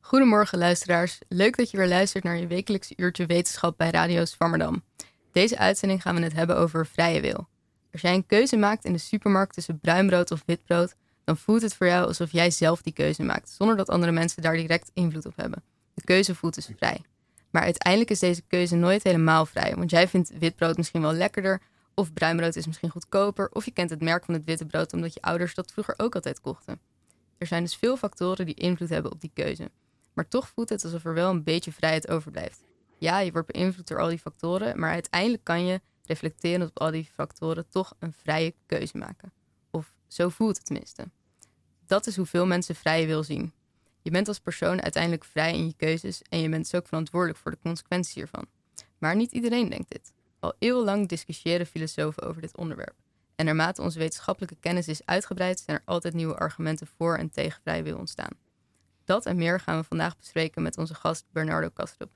Goedemorgen luisteraars. Leuk dat je weer luistert naar je wekelijkse uurtje wetenschap bij Radio Swammerdam. Deze uitzending gaan we het hebben over vrije wil. Als jij een keuze maakt in de supermarkt tussen bruinbrood of witbrood, dan voelt het voor jou alsof jij zelf die keuze maakt, zonder dat andere mensen daar direct invloed op hebben. De keuze voelt dus vrij. Maar uiteindelijk is deze keuze nooit helemaal vrij, want jij vindt witbrood misschien wel lekkerder, of bruinbrood is misschien goedkoper, of je kent het merk van het witte brood omdat je ouders dat vroeger ook altijd kochten. Er zijn dus veel factoren die invloed hebben op die keuze. Maar toch voelt het alsof er wel een beetje vrijheid overblijft. Ja, je wordt beïnvloed door al die factoren, maar uiteindelijk kan je, reflecterend op al die factoren, toch een vrije keuze maken. Of zo voelt het tenminste. Dat is hoeveel mensen vrije wil zien. Je bent als persoon uiteindelijk vrij in je keuzes en je bent dus ook verantwoordelijk voor de consequenties hiervan. Maar niet iedereen denkt dit. Al eeuwenlang discussiëren filosofen over dit onderwerp. En naarmate onze wetenschappelijke kennis is uitgebreid, zijn er altijd nieuwe argumenten voor en tegen vrije ontstaan. Dat en meer gaan we vandaag bespreken met onze gast Bernardo Kastrup.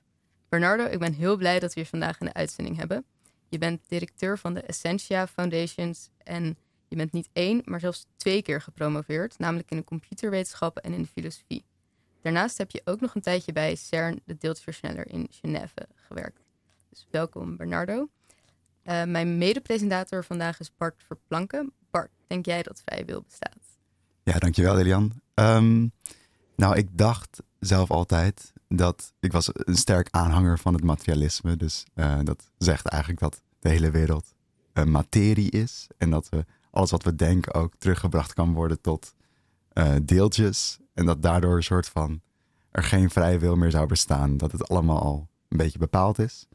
Bernardo, ik ben heel blij dat we je vandaag in de uitzending hebben. Je bent directeur van de Essentia Foundations en je bent niet één, maar zelfs twee keer gepromoveerd, namelijk in de computerwetenschappen en in de filosofie. Daarnaast heb je ook nog een tijdje bij CERN, de deeltjesversneller in Genève, gewerkt. Dus welkom Bernardo. Uh, mijn medepresentator vandaag is Bart Verplanken. Bart, denk jij dat vrije wil bestaat? Ja, dankjewel Elian. Um, nou, ik dacht zelf altijd dat ik was een sterk aanhanger van het materialisme. Dus uh, dat zegt eigenlijk dat de hele wereld een materie is. En dat alles wat we denken ook teruggebracht kan worden tot uh, deeltjes. En dat daardoor een soort van er geen vrije wil meer zou bestaan. Dat het allemaal al een beetje bepaald is.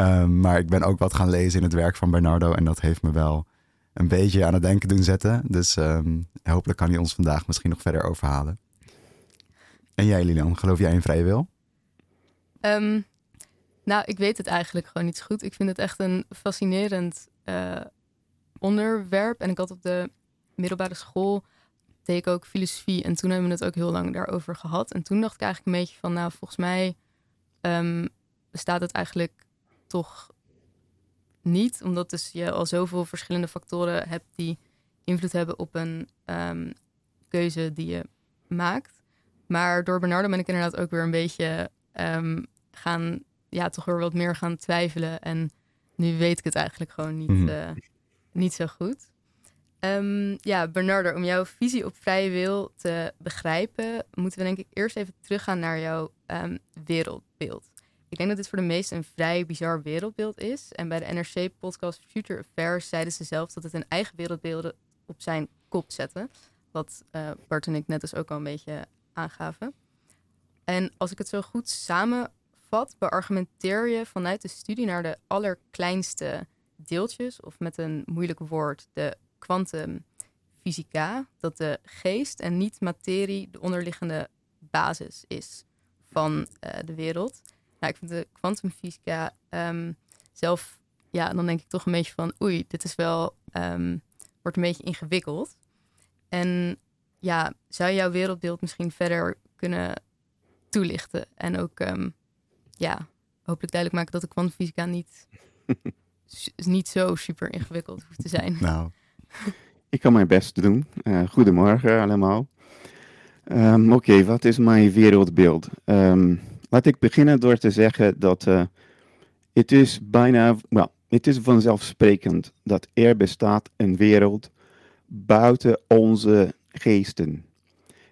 Um, maar ik ben ook wat gaan lezen in het werk van Bernardo. En dat heeft me wel een beetje aan het denken doen zetten. Dus um, hopelijk kan hij ons vandaag misschien nog verder overhalen. En jij, Lilian, geloof jij in vrije wil? Um, nou, ik weet het eigenlijk gewoon niet zo goed. Ik vind het echt een fascinerend uh, onderwerp. En ik had op de middelbare school deed ik ook filosofie. En toen hebben we het ook heel lang daarover gehad. En toen dacht ik eigenlijk een beetje van, nou, volgens mij bestaat het eigenlijk toch niet. Omdat dus je al zoveel verschillende factoren hebt die invloed hebben op een um, keuze die je maakt. Maar door Bernardo ben ik inderdaad ook weer een beetje um, gaan, ja, toch weer wat meer gaan twijfelen. En nu weet ik het eigenlijk gewoon niet, mm. uh, niet zo goed. Um, ja, Bernardo, om jouw visie op vrije wil te begrijpen, moeten we denk ik eerst even teruggaan naar jouw wereldbeeld. Ik denk dat dit voor de meesten een vrij bizar wereldbeeld is. En bij de NRC-podcast Future Affairs zeiden ze zelf dat het een eigen wereldbeelden op zijn kop zetten. Wat uh, Bart en ik net dus ook al een beetje aangaven. En als ik het zo goed samenvat, beargumenteer je vanuit de studie naar de allerkleinste deeltjes, of met een moeilijk woord, de kwantumfysica, dat de geest en niet materie de onderliggende basis is van uh, de wereld. Nou, ik vind de kwantumfysica um, zelf, ja, dan denk ik toch een beetje van, oei, dit is wel, um, wordt een beetje ingewikkeld. En ja, zou jouw wereldbeeld misschien verder kunnen toelichten? En ook, um, ja, hopelijk duidelijk maken dat de kwantumfysica niet, niet zo super ingewikkeld hoeft te zijn. Nou, ik kan mijn best doen. Uh, goedemorgen allemaal. Um, Oké, okay, wat is mijn wereldbeeld? Um, laat ik beginnen door te zeggen dat uh, het is bijna, well, het is vanzelfsprekend dat er bestaat een wereld buiten onze geesten.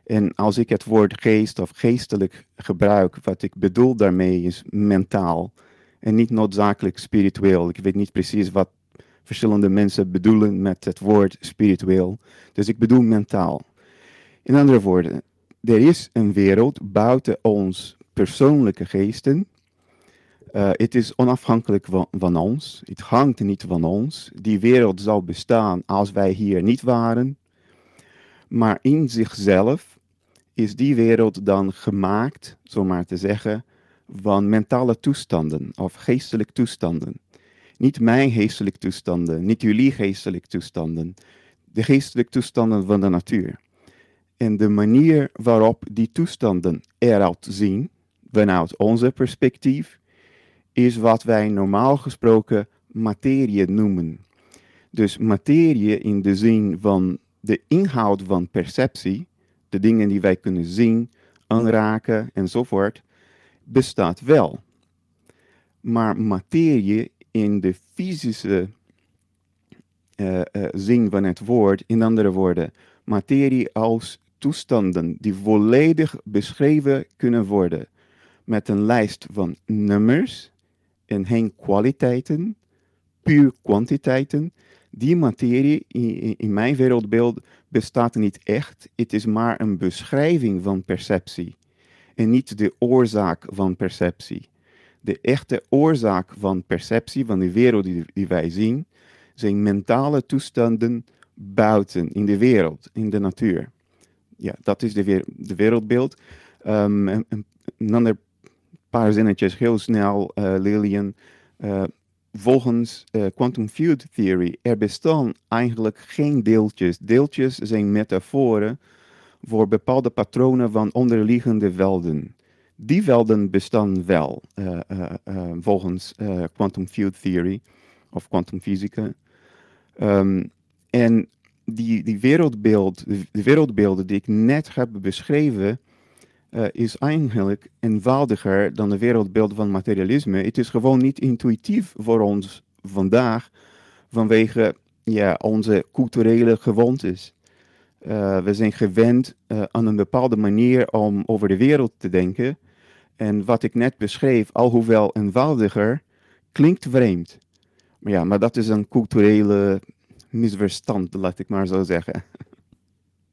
En als ik het woord geest of geestelijk gebruik, wat ik bedoel daarmee is mentaal en niet noodzakelijk spiritueel. Ik weet niet precies wat verschillende mensen bedoelen met het woord spiritueel. Dus ik bedoel mentaal. In andere woorden, er is een wereld buiten ons persoonlijke geesten. Uh, het is onafhankelijk van, van, ons. Het hangt niet van ons. Die wereld zou bestaan als wij hier niet waren. Maar in zichzelf is die wereld dan gemaakt, zomaar te zeggen, van mentale toestanden of geestelijke toestanden. Niet mijn geestelijke toestanden, niet jullie geestelijke toestanden, de geestelijke toestanden van de natuur. En de manier waarop die toestanden eruit zien, vanuit onze perspectief, is wat wij normaal gesproken materie noemen. Dus materie in de zin van de inhoud van perceptie, de dingen die wij kunnen zien, aanraken enzovoort, bestaat wel. Maar materie in de fysische uh, uh, zin van het woord, in andere woorden, materie als toestanden die volledig beschreven kunnen worden met een lijst van nummers en geen kwaliteiten, puur kwantiteiten. Die materie in, mijn wereldbeeld bestaat niet echt. Het is maar een beschrijving van perceptie en niet de oorzaak van perceptie. De echte oorzaak van perceptie, van de wereld die, wij zien, zijn mentale toestanden buiten, in de wereld, in de natuur. Ja, dat is de, de wereldbeeld. Um, een, ander paar zinnetjes, heel snel, uh, Lilian. Uh, volgens uh, quantum field theory, er bestaan eigenlijk geen deeltjes. Deeltjes zijn metaforen voor bepaalde patronen van onderliggende velden. Die velden bestaan wel, volgens quantum field theory of kwantumfysica. Um, en die, die wereldbeeld, de, wereldbeelden die ik net heb beschreven, uh, is eigenlijk eenvoudiger dan de wereldbeeld van materialisme. Het is gewoon niet intuïtief voor ons vandaag vanwege ja, onze culturele gewoontes. Uh, we zijn gewend uh, aan een bepaalde manier om over de wereld te denken. En wat ik net beschreef, alhoewel eenvoudiger, klinkt vreemd. Maar ja, maar dat is een culturele misverstand, laat ik maar zo zeggen.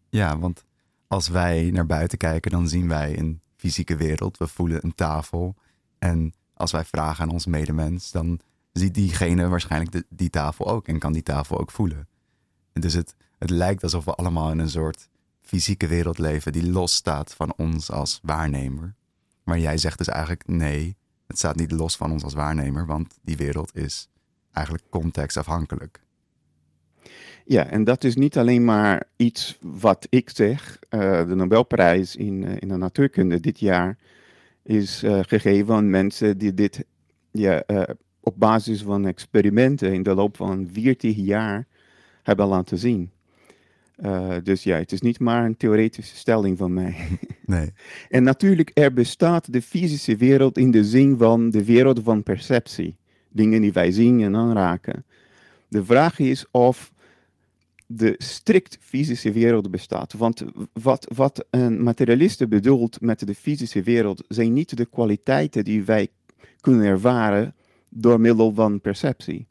Ja, want als wij naar buiten kijken, dan zien wij een fysieke wereld. We voelen een tafel. En als wij vragen aan ons medemens, dan ziet diegene waarschijnlijk die tafel ook en kan die tafel ook voelen. En dus het, het lijkt alsof we allemaal in een soort fysieke wereld leven die losstaat van ons als waarnemer. Maar jij zegt dus eigenlijk nee, het staat niet los van ons als waarnemer, want die wereld is eigenlijk contextafhankelijk. Ja, en dat is niet alleen maar iets wat ik zeg. Uh, de Nobelprijs in, uh, in de natuurkunde dit jaar is uh, gegeven aan mensen die dit ja, op basis van experimenten in de loop van 40 jaar hebben laten zien. dus ja, het is niet maar een theoretische stelling van mij. Nee. en natuurlijk, er bestaat de fysische wereld in de zin van de wereld van perceptie. Dingen die wij zien en aanraken. De vraag is of de strikt fysische wereld bestaat. Want wat, wat een materialiste bedoelt met de fysische wereld zijn niet de kwaliteiten die wij kunnen ervaren door middel van perceptie.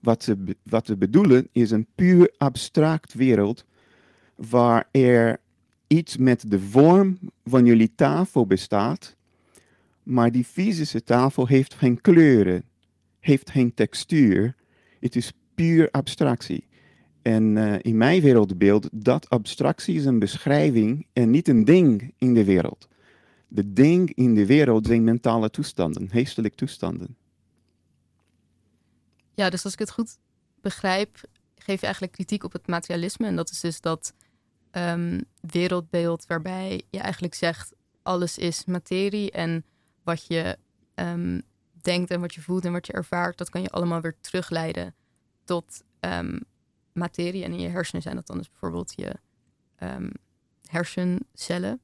Wat ze, wat ze bedoelen is een puur abstract wereld waar er iets met de vorm van jullie tafel bestaat, maar die fysische tafel heeft geen kleuren, heeft geen textuur. Het is puur abstractie. En uh, in mijn wereldbeeld, dat abstractie is een beschrijving en niet een ding in de wereld. De ding in de wereld zijn mentale toestanden, geestelijke toestanden. Ja, dus als ik het goed begrijp, geef je eigenlijk kritiek op het materialisme. En dat is dus dat um, wereldbeeld waarbij je eigenlijk zegt alles is materie en wat je um, denkt en wat je voelt en wat je ervaart, dat kan je allemaal weer terugleiden tot um, materie. En in je hersenen zijn dat dan dus bijvoorbeeld je um, hersencellen.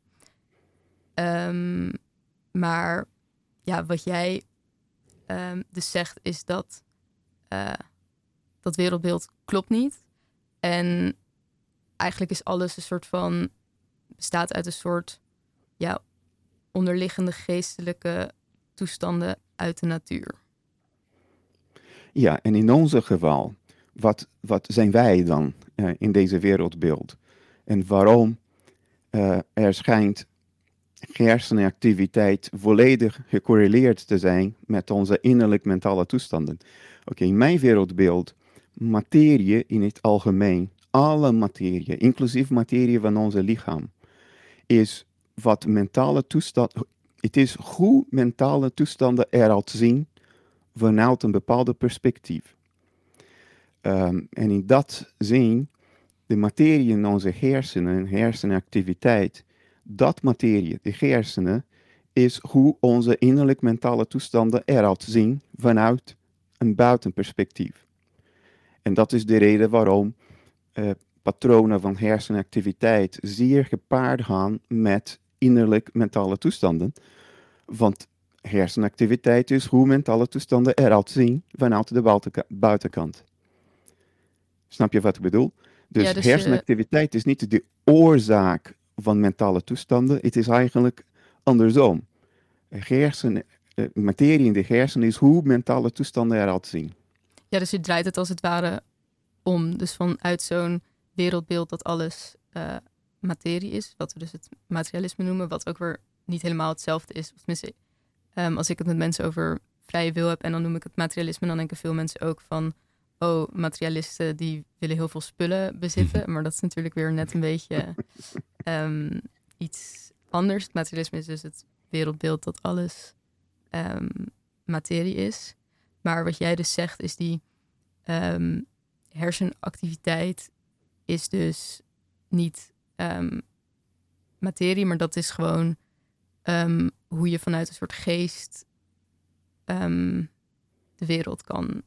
Um, maar ja, wat jij um, dus zegt is dat uh, dat wereldbeeld klopt niet. En eigenlijk is alles een soort van bestaat uit een soort ja, onderliggende geestelijke toestanden uit de natuur. Ja, en in onze geval wat, wat zijn wij dan uh, in deze wereldbeeld? En waarom uh, er schijnt hersenactiviteit volledig gecorreleerd te zijn met onze innerlijk mentale toestanden. Oké, in mijn wereldbeeld, materie in het algemeen, alle materie, inclusief materie van onze lichaam, is wat mentale toestand, het is hoe mentale toestanden eruit zien vanuit een bepaalde perspectief. Um, en in dat zin, de materie in onze hersenen, hersenactiviteit, dat materie, de hersenen, is hoe onze innerlijk mentale toestanden eruit zien vanuit een buitenperspectief. En dat is de reden waarom uh, patronen van hersenactiviteit zeer gepaard gaan met innerlijk mentale toestanden. Want hersenactiviteit is hoe mentale toestanden eruit zien vanuit de buitenkant. Snap je wat ik bedoel? Dus, dus hersenactiviteit is niet de oorzaak van mentale toestanden, het is eigenlijk andersom. Hersen, eh, materie in de hersenen is hoe mentale toestanden eruit zien. Ja, dus je draait het als het ware om. Dus vanuit zo'n wereldbeeld dat alles uh, materie is, wat we dus het materialisme noemen, wat ook weer niet helemaal hetzelfde is. Tenminste, um, als ik het met mensen over vrije wil heb en dan noem ik het materialisme, dan denken veel mensen ook van, oh, materialisten die willen heel veel spullen bezitten. Maar dat is natuurlijk weer net een beetje um, iets anders. Het materialisme is dus het wereldbeeld dat alles um, materie is. Maar wat jij dus zegt is die um, hersenactiviteit is dus niet materie, maar dat is gewoon hoe je vanuit een soort geest de wereld kan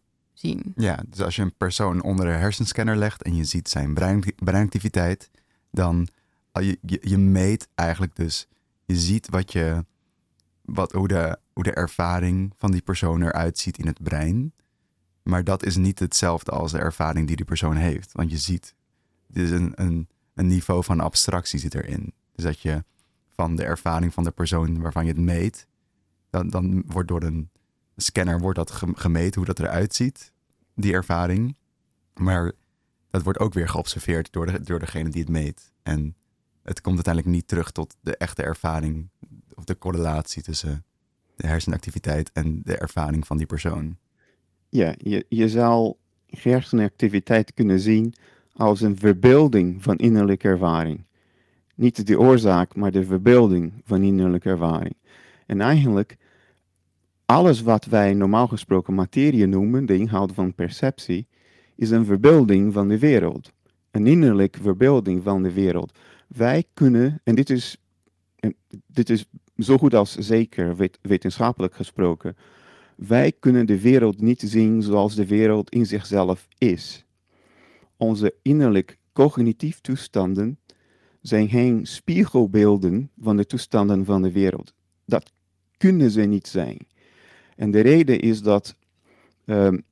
Ja, dus als je een persoon onder de hersenscanner legt en je ziet zijn brein, breinactiviteit, dan je, je, je meet eigenlijk dus, je ziet wat je, wat, hoe, de, hoe de ervaring van die persoon eruit ziet in het brein. Maar dat is niet hetzelfde als de ervaring die die persoon heeft. Want je ziet, dit is een, een, een niveau van abstractie zit erin. Dus dat je van de ervaring van de persoon waarvan je het meet, dan, dan wordt door een scanner wordt dat gemeten hoe dat eruit ziet, die ervaring. Maar dat wordt ook weer geobserveerd door, de, door degene die het meet. En het komt uiteindelijk niet terug tot de echte ervaring of de correlatie tussen de hersenactiviteit en de ervaring van die persoon. Ja, je, je zou hersenactiviteit kunnen zien als een verbeelding van innerlijke ervaring. Niet de oorzaak, maar de verbeelding van innerlijke ervaring. En eigenlijk, alles wat wij normaal gesproken materie noemen, de inhoud van perceptie, is een verbeelding van de wereld. Een innerlijke verbeelding van de wereld. Wij kunnen, en dit is, dit is zo goed als zeker wetenschappelijk gesproken, wij kunnen de wereld niet zien zoals de wereld in zichzelf is. Onze innerlijk cognitief toestanden zijn geen spiegelbeelden van de toestanden van de wereld. Dat kunnen ze niet zijn. En de reden is dat um,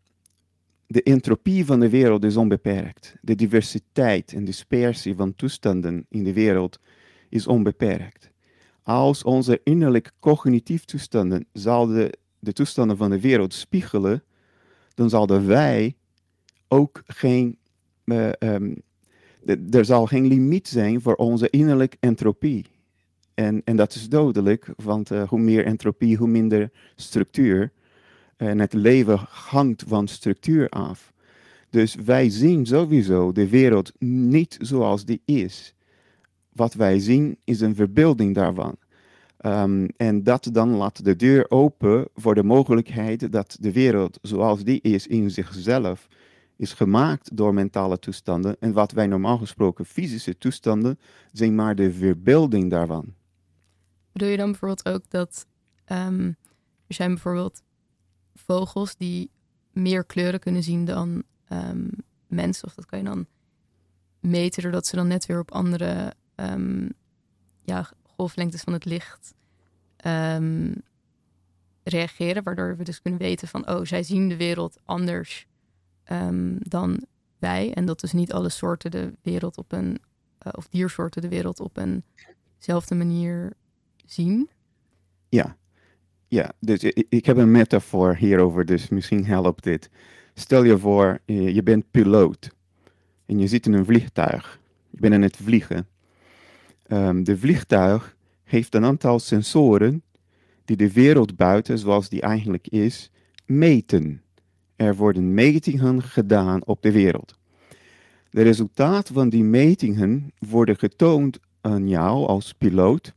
de entropie van de wereld is onbeperkt. De diversiteit en dispersie van toestanden in de wereld is onbeperkt. Als onze innerlijk cognitief toestanden zouden de toestanden van de wereld spiegelen, dan zouden wij ook geen. Uh, um, er zal geen limiet zijn voor onze innerlijke entropie. En, en dat is dodelijk, want uh, hoe meer entropie, hoe minder structuur. En het leven hangt van structuur af. Dus wij zien sowieso de wereld niet zoals die is. Wat wij zien is een verbeelding daarvan. Um, en dat dan laat de deur open voor de mogelijkheid dat de wereld zoals die is in zichzelf is gemaakt door mentale toestanden. En wat wij normaal gesproken fysische toestanden zijn maar de verbeelding daarvan. Bedoel je dan bijvoorbeeld ook dat um, er zijn bijvoorbeeld vogels die meer kleuren kunnen zien dan um, mensen? Of dat kan je dan meten doordat ze dan net weer op andere ja, golflengtes van het licht reageren. Waardoor we dus kunnen weten van, oh, zij zien de wereld anders dan wij. En dat dus niet alle soorten de wereld op een, uh, of diersoorten de wereld op eenzelfde manier zien. Ja, ja, dus ik heb een metafoor hierover, dus misschien helpt dit. Stel je voor, je bent piloot en je zit in een vliegtuig. Je bent aan het vliegen. Um, de vliegtuig heeft een aantal sensoren die de wereld buiten, zoals die eigenlijk is, meten. Er worden metingen gedaan op de wereld. De resultaten van die metingen worden getoond aan jou als piloot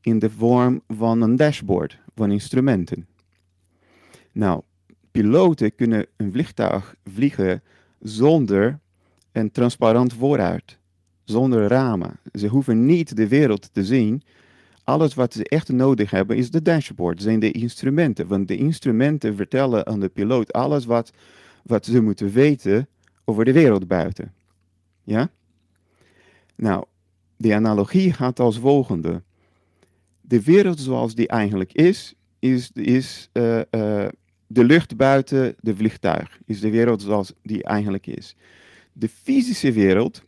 in de vorm van een dashboard van instrumenten. Nou, piloten kunnen een vliegtuig vliegen zonder een transparant vooruit, zonder ramen. Ze hoeven niet de wereld te zien. Alles wat ze echt nodig hebben is de dashboard, zijn de instrumenten. Want de instrumenten vertellen aan de piloot alles wat, wat ze moeten weten over de wereld buiten. Ja? Nou, de analogie gaat als volgende. De wereld zoals die eigenlijk is, is, is uh, uh, de lucht buiten de vliegtuig. Is de wereld zoals die eigenlijk is. De fysische wereld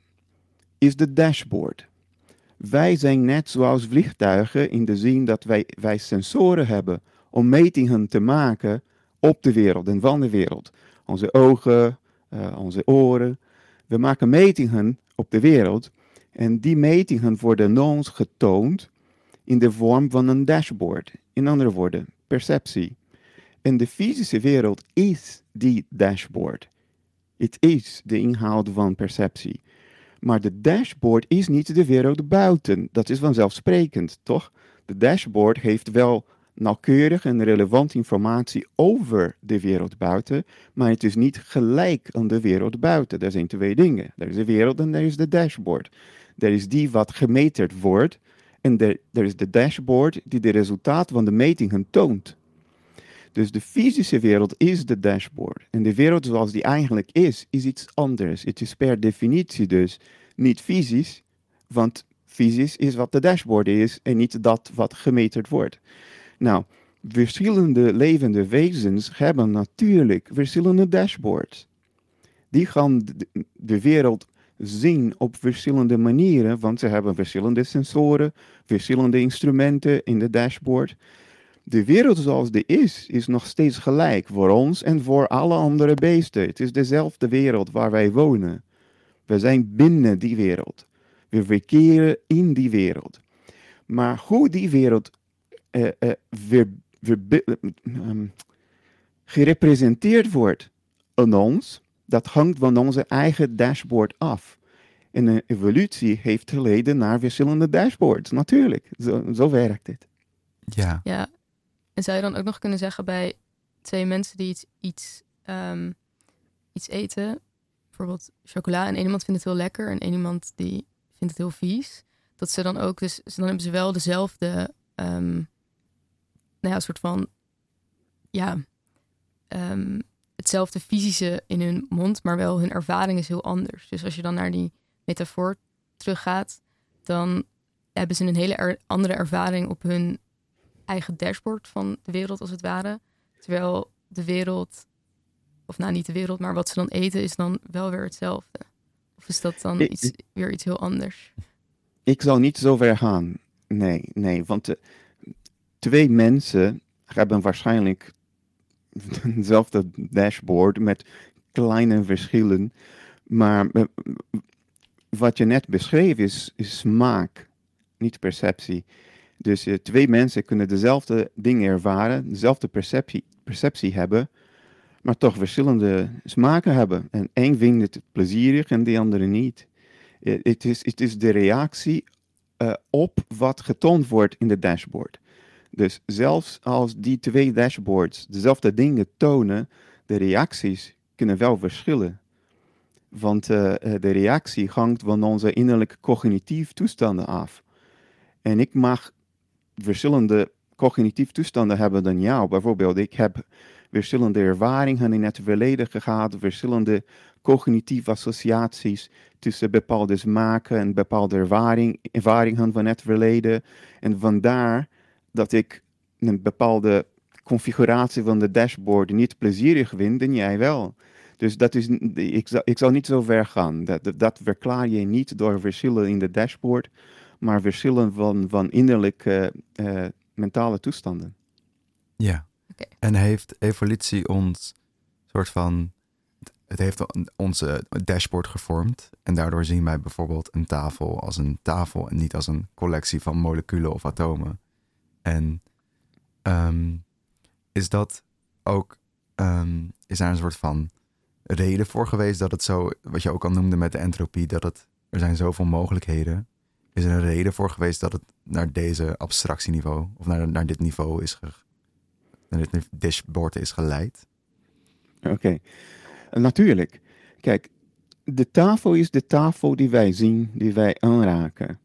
is de dashboard. Wij zijn net zoals vliegtuigen in de zin dat wij, wij sensoren hebben om metingen te maken op de wereld en van de wereld. Onze ogen, uh, onze oren. We maken metingen op de wereld en die metingen worden ons getoond in de vorm van een dashboard. In andere woorden, perceptie. En de fysische wereld is die dashboard. Het is de inhoud van perceptie. Maar de dashboard is niet de wereld buiten. Dat is vanzelfsprekend, toch? De dashboard heeft wel nauwkeurig en relevant informatie over de wereld buiten, maar het is niet gelijk aan de wereld buiten. Er zijn twee dingen. Er is de wereld en er is de dashboard. Er is die wat gemeterd wordt en er, is de dashboard die de resultaat van de metingen toont. Dus de fysische wereld is de dashboard. En de wereld zoals die eigenlijk is, is iets anders. Het is per definitie dus niet fysisch, want fysisch is wat de dashboard is en niet dat wat gemeterd wordt. Nou, verschillende levende wezens hebben natuurlijk verschillende dashboards. Die gaan de wereld zien op verschillende manieren, want ze hebben verschillende sensoren, verschillende instrumenten in de dashboard. De wereld zoals die is, is nog steeds gelijk voor ons en voor alle andere beesten. Het is dezelfde wereld waar wij wonen. We zijn binnen die wereld. We verkeren in die wereld. Maar hoe die wereld uh, uh, gerepresenteerd wordt aan ons, dat hangt van onze eigen dashboard af. En een evolutie heeft geleden naar verschillende dashboards, natuurlijk. Zo, zo werkt het. Ja. Ja, en zou je dan ook nog kunnen zeggen bij twee mensen die iets, iets, um, iets eten, bijvoorbeeld chocola, en een iemand vindt het heel lekker en een iemand die vindt het heel vies, dat ze dan ook, dus dan hebben ze wel dezelfde, um, nou ja, soort van, ja, um, hetzelfde fysische in hun mond, maar wel hun ervaring is heel anders. Dus als je dan naar die metafoor teruggaat, dan hebben ze een hele er andere ervaring op hun eigen dashboard van de wereld, als het ware. Terwijl de wereld, of nou niet de wereld, maar wat ze dan eten, is dan wel weer hetzelfde. Of is dat dan iets, weer iets heel anders? Ik zal niet zo ver gaan. Nee, nee, want de, twee mensen hebben waarschijnlijk hetzelfde dashboard met kleine verschillen. Maar eh, wat je net beschreef is, is smaak, niet perceptie. Dus uh, twee mensen kunnen dezelfde dingen ervaren, dezelfde perceptie, perceptie hebben, maar toch verschillende smaken hebben. En één vindt het plezierig en de andere niet. Eh, het is, het is de reactie op wat getoond wordt in de dashboard. Dus zelfs als die twee dashboards dezelfde dingen tonen, de reacties kunnen wel verschillen. Want uh, de reactie hangt van onze innerlijke cognitieve toestanden af. En ik mag verschillende cognitieve toestanden hebben dan jou. Bijvoorbeeld, ik heb verschillende ervaringen in het verleden gehad, verschillende cognitieve associaties tussen bepaalde smaken en bepaalde ervaring, ervaringen van het verleden. En vandaar dat ik een bepaalde configuratie van de dashboard niet plezierig vind en jij wel. Dus dat is, ik, zal, ik zal niet zo ver gaan. Dat, dat verklaar je niet door verschillen in de dashboard, maar verschillen van, van innerlijke uh, mentale toestanden. Ja. Okay. En heeft evolutie ons soort van. Het heeft onze dashboard gevormd. En daardoor zien wij bijvoorbeeld een tafel als een tafel en niet als een collectie van moleculen of atomen. En um, is dat ook. Um, is daar een soort van reden voor geweest dat het zo, wat je ook al noemde met de entropie, dat het, er zijn zoveel mogelijkheden is er een reden voor geweest dat het naar deze abstractieniveau of naar, naar dit niveau is, naar dit dashboard is geleid? Oké, natuurlijk. Kijk, de tafel is de tafel die wij zien, die wij aanraken.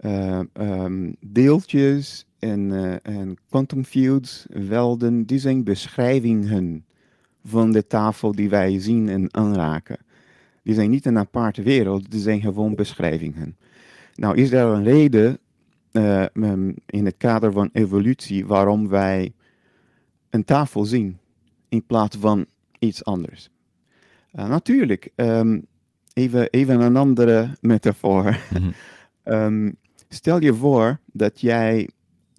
Uh, um, deeltjes en, uh, en quantum fields, velden, die zijn beschrijvingen van de tafel die wij zien en aanraken. Die zijn niet een aparte wereld, die zijn gewoon beschrijvingen. Nou, is er een reden uh, in het kader van evolutie waarom wij een tafel zien in plaats van iets anders? Uh, natuurlijk, um, even, even een andere metafoor. Mm um, stel je voor dat jij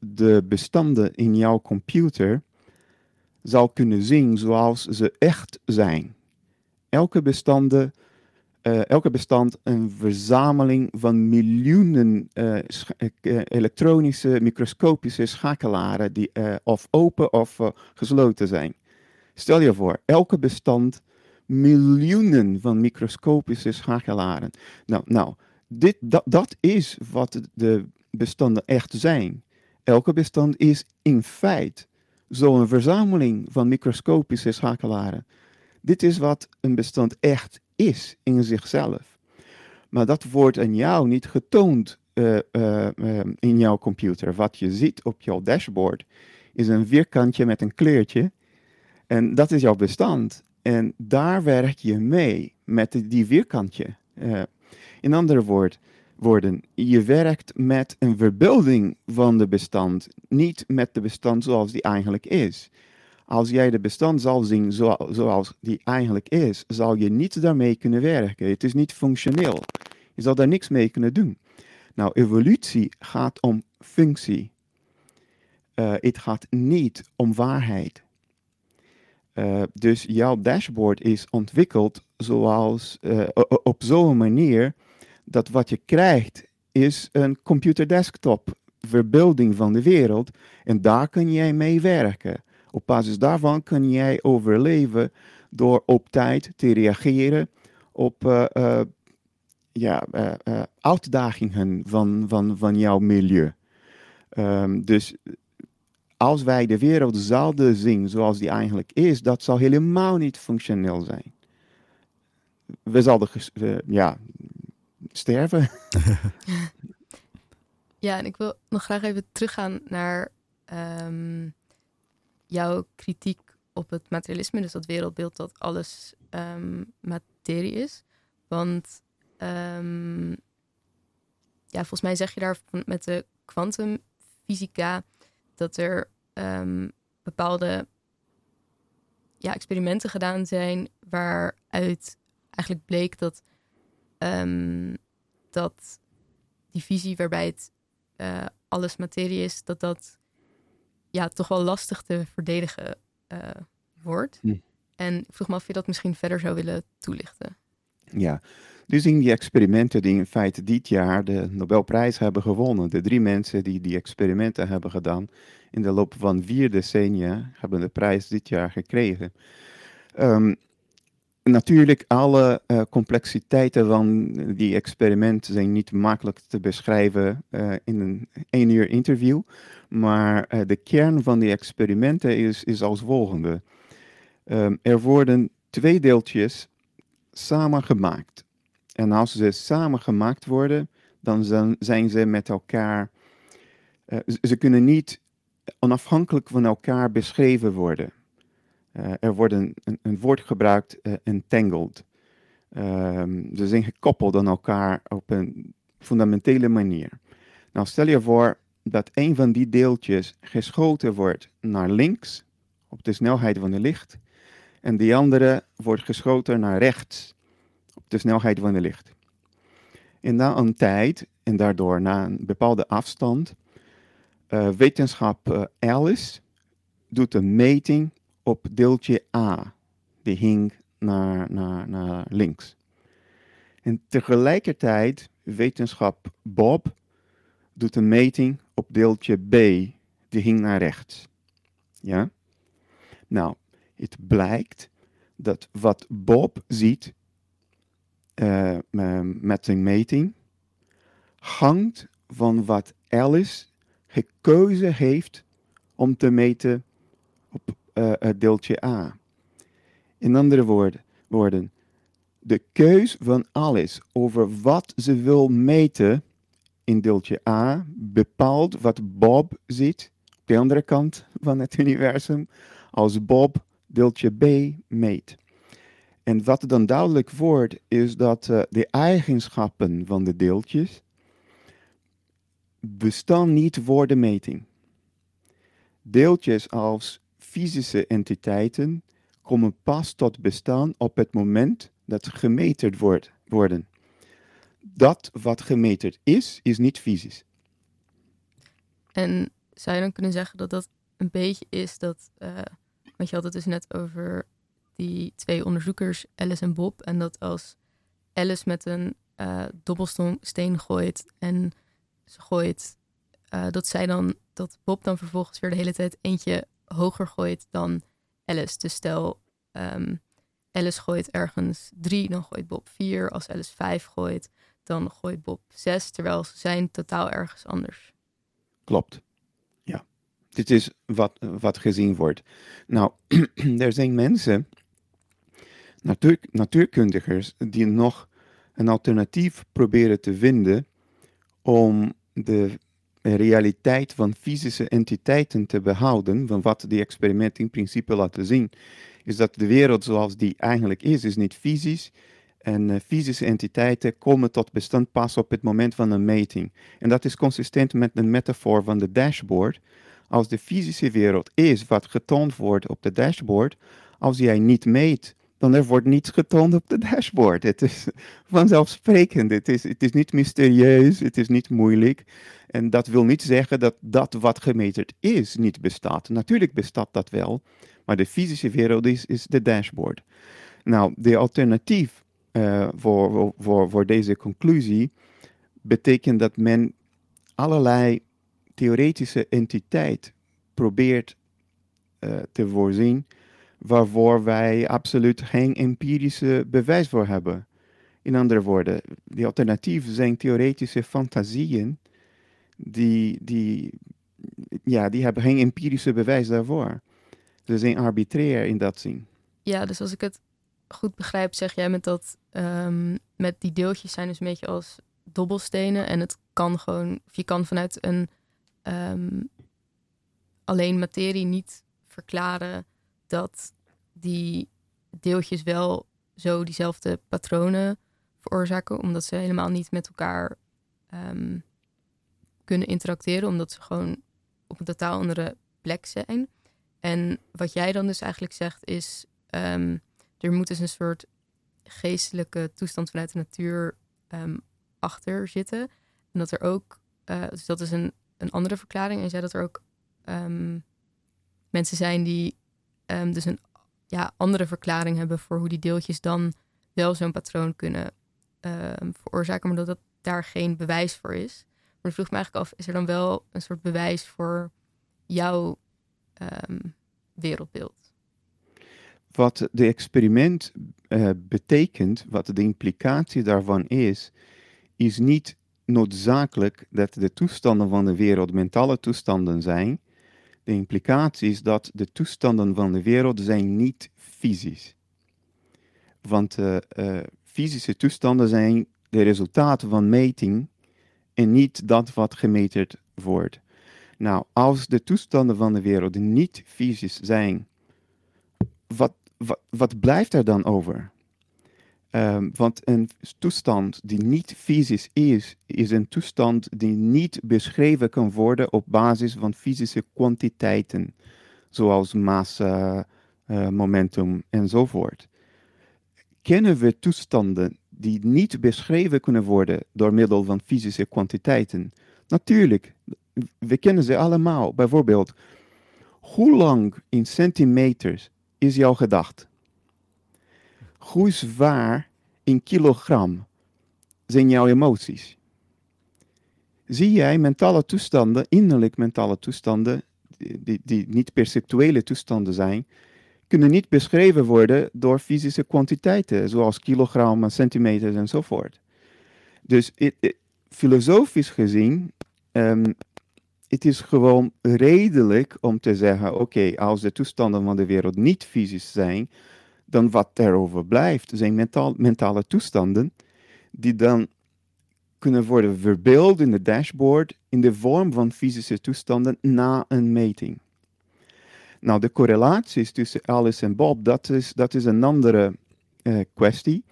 de bestanden in jouw computer zou kunnen zien zoals ze echt zijn. Elke, bestanden, uh, elke bestand een verzameling van miljoenen uh, elektronische microscopische schakelaren die of open of gesloten zijn. Stel je voor, elke bestand miljoenen van microscopische schakelaren. Nou, nou dit, dat, dat is wat de bestanden echt zijn. Elke bestand is in feite zo'n verzameling van microscopische schakelaren. Dit is wat een bestand echt is in zichzelf. Maar dat wordt aan jou niet getoond uh, uh, uh, in jouw computer. Wat je ziet op jouw dashboard is een vierkantje met een kleurtje. En dat is jouw bestand. En daar werk je mee met die vierkantje. in andere woorden, worden. Je werkt met een verbeelding van de bestand, niet met de bestand zoals die eigenlijk is. Als jij de bestand zal zien zoals die eigenlijk is, zal je niet daarmee kunnen werken. Het is niet functioneel. Je zal daar niks mee kunnen doen. Nou, evolutie gaat om functie. Uh, het gaat niet om waarheid. Uh, dus jouw dashboard is ontwikkeld zoals, uh, op zo'n manier dat wat je krijgt is een computerdesktop verbeelding van de wereld en daar kun jij mee werken. Op basis daarvan kun jij overleven door op tijd te reageren op uh, uh, ja, uh, uitdagingen van, van, van jouw milieu. Um, dus als wij de wereld zouden zien zoals die eigenlijk is, dat zou helemaal niet functioneel zijn. We zouden, ja, sterven. ja, en ik wil nog graag even teruggaan naar um, jouw kritiek op het materialisme, dus dat wereldbeeld dat alles um, materie is. Want um, ja, volgens mij zeg je daar met de kwantumfysica dat er bepaalde ja, experimenten gedaan zijn waaruit eigenlijk bleek dat um, dat die visie waarbij het uh, alles materie is, dat dat ja, toch wel lastig te verdedigen uh, wordt. Hm. En ik vroeg me af of je dat misschien verder zou willen toelichten. Ja, dus in die experimenten die in feite dit jaar de Nobelprijs hebben gewonnen, de drie mensen die die experimenten hebben gedaan in de loop van vier decennia, hebben de prijs dit jaar gekregen. Um, Natuurlijk, alle uh, complexiteiten van die experimenten zijn niet makkelijk te beschrijven uh, in een één uur interview. Maar uh, de kern van die experimenten is, is als volgende. Um, er worden twee deeltjes samengemaakt. En als ze samengemaakt worden, dan zijn, zijn ze met elkaar. ze kunnen niet onafhankelijk van elkaar beschreven worden. Uh, er wordt een, een, woord gebruikt, uh, entangled. Um, ze zijn gekoppeld aan elkaar op een fundamentele manier. Nou, stel je voor dat een van die deeltjes geschoten wordt naar links, op de snelheid van het licht, en die andere wordt geschoten naar rechts, op de snelheid van het licht. En na een tijd, en daardoor na een bepaalde afstand, uh, wetenschap Alice doet een meting op deeltje A. Die hing naar, naar, naar links. En tegelijkertijd, wetenschap Bob doet een meting op deeltje B. Die hing naar rechts. Ja? Nou, het blijkt dat wat Bob ziet uh, met zijn meting hangt van wat Alice gekozen heeft om te meten op uh, deeltje A. In andere woorden, de keus van Alice over wat ze wil meten in deeltje A bepaalt wat Bob ziet op de andere kant van het universum als Bob deeltje B meet. En wat dan duidelijk wordt, is dat uh, de eigenschappen van de deeltjes bestaan niet voor de meting. Deeltjes als fysische entiteiten komen pas tot bestaan op het moment dat ze gemeterd wordt, worden. Dat wat gemeterd is, is niet fysisch. En zou je dan kunnen zeggen dat dat een beetje is dat, uh, want je had het dus net over die twee onderzoekers, Alice en Bob, en dat als Alice met een uh, dobbelsteen gooit en ze gooit, uh, dat zij dan, dat Bob dan vervolgens weer de hele tijd eentje hoger gooit dan Alice. Dus stel, um, Alice gooit ergens drie, dan gooit Bob vier. Als Alice vijf gooit, dan gooit Bob zes, terwijl ze zijn totaal ergens anders. Klopt. Ja. Dit is wat, wat gezien wordt. Nou, er zijn mensen, natuur, natuurkundigers, die nog een alternatief proberen te vinden om de realiteit van fysische entiteiten te behouden, van wat die experimenten in principe laten zien, is dat de wereld zoals die eigenlijk is, is niet fysisch. En uh, fysische entiteiten komen tot bestand pas op het moment van een meting. En dat is consistent met de metafoor van de dashboard. Als de fysische wereld is wat getoond wordt op de dashboard, als jij niet meet, dan er wordt niets getoond op de dashboard. Het is vanzelfsprekend. Het is, het is niet mysterieus, het is niet moeilijk. En dat wil niet zeggen dat dat wat gemeterd is niet bestaat. Natuurlijk bestaat dat wel, maar de fysische wereld is, is de dashboard. Nou, de alternatief uh, voor, voor, voor deze conclusie betekent dat men allerlei theoretische entiteit probeert uh, te voorzien waarvoor wij absoluut geen empirische bewijs voor hebben. In andere woorden, die alternatieven zijn theoretische fantasieën die, die, ja, die hebben geen empirische bewijs daarvoor. Ze zijn arbitrair in dat zin. Ja, dus als ik het goed begrijp, zeg jij met dat um, met die deeltjes zijn dus een beetje als dobbelstenen en het kan gewoon, of je kan vanuit een um, alleen materie niet verklaren dat die deeltjes wel zo diezelfde patronen veroorzaken, omdat ze helemaal niet met elkaar um, kunnen interacteren, omdat ze gewoon op een totaal andere plek zijn. En wat jij dan dus eigenlijk zegt is, um, er moet dus een soort geestelijke toestand vanuit de natuur um, achter zitten. En dat er ook, uh, dus dat is een, een andere verklaring. En zei dat er ook mensen zijn die um, dus een ja, andere verklaring hebben voor hoe die deeltjes dan wel zo'n patroon kunnen veroorzaken, maar dat, dat daar geen bewijs voor is. Maar ik vroeg me eigenlijk af, is er dan wel een soort bewijs voor jouw um, wereldbeeld? Wat de experiment uh, betekent, wat de implicatie daarvan is, is niet noodzakelijk dat de toestanden van de wereld mentale toestanden zijn. De implicatie is dat de toestanden van de wereld zijn niet fysisch. Want uh, fysische toestanden zijn de resultaten van meting en niet dat wat gemeterd wordt. Nou, als de toestanden van de wereld niet fysisch zijn, wat, wat blijft er dan over? Um, want een toestand die niet fysisch is, is een toestand die niet beschreven kan worden op basis van fysische kwantiteiten, zoals massa, uh, momentum enzovoort. Kennen we toestanden die niet beschreven kunnen worden door middel van fysische kwantiteiten? Natuurlijk, we kennen ze allemaal. Bijvoorbeeld, hoe lang in centimeters is jouw gedacht? Hoe zwaar in kilogram zijn jouw emoties? Zie jij mentale toestanden, innerlijk mentale toestanden, die, die niet perceptuele toestanden zijn, kunnen niet beschreven worden door fysische kwantiteiten, zoals kilogrammen, centimeters enzovoort. Dus it, filosofisch gezien, um, het is gewoon redelijk om te zeggen, oké, als de toestanden van de wereld niet fysisch zijn, dan wat erover blijft zijn mentaal, mentale toestanden die dan kunnen worden verbeeld in de dashboard in de vorm van fysische toestanden na een meting. Nou, de correlaties tussen Alice en Bob, dat is, dat is een andere eh, kwestie.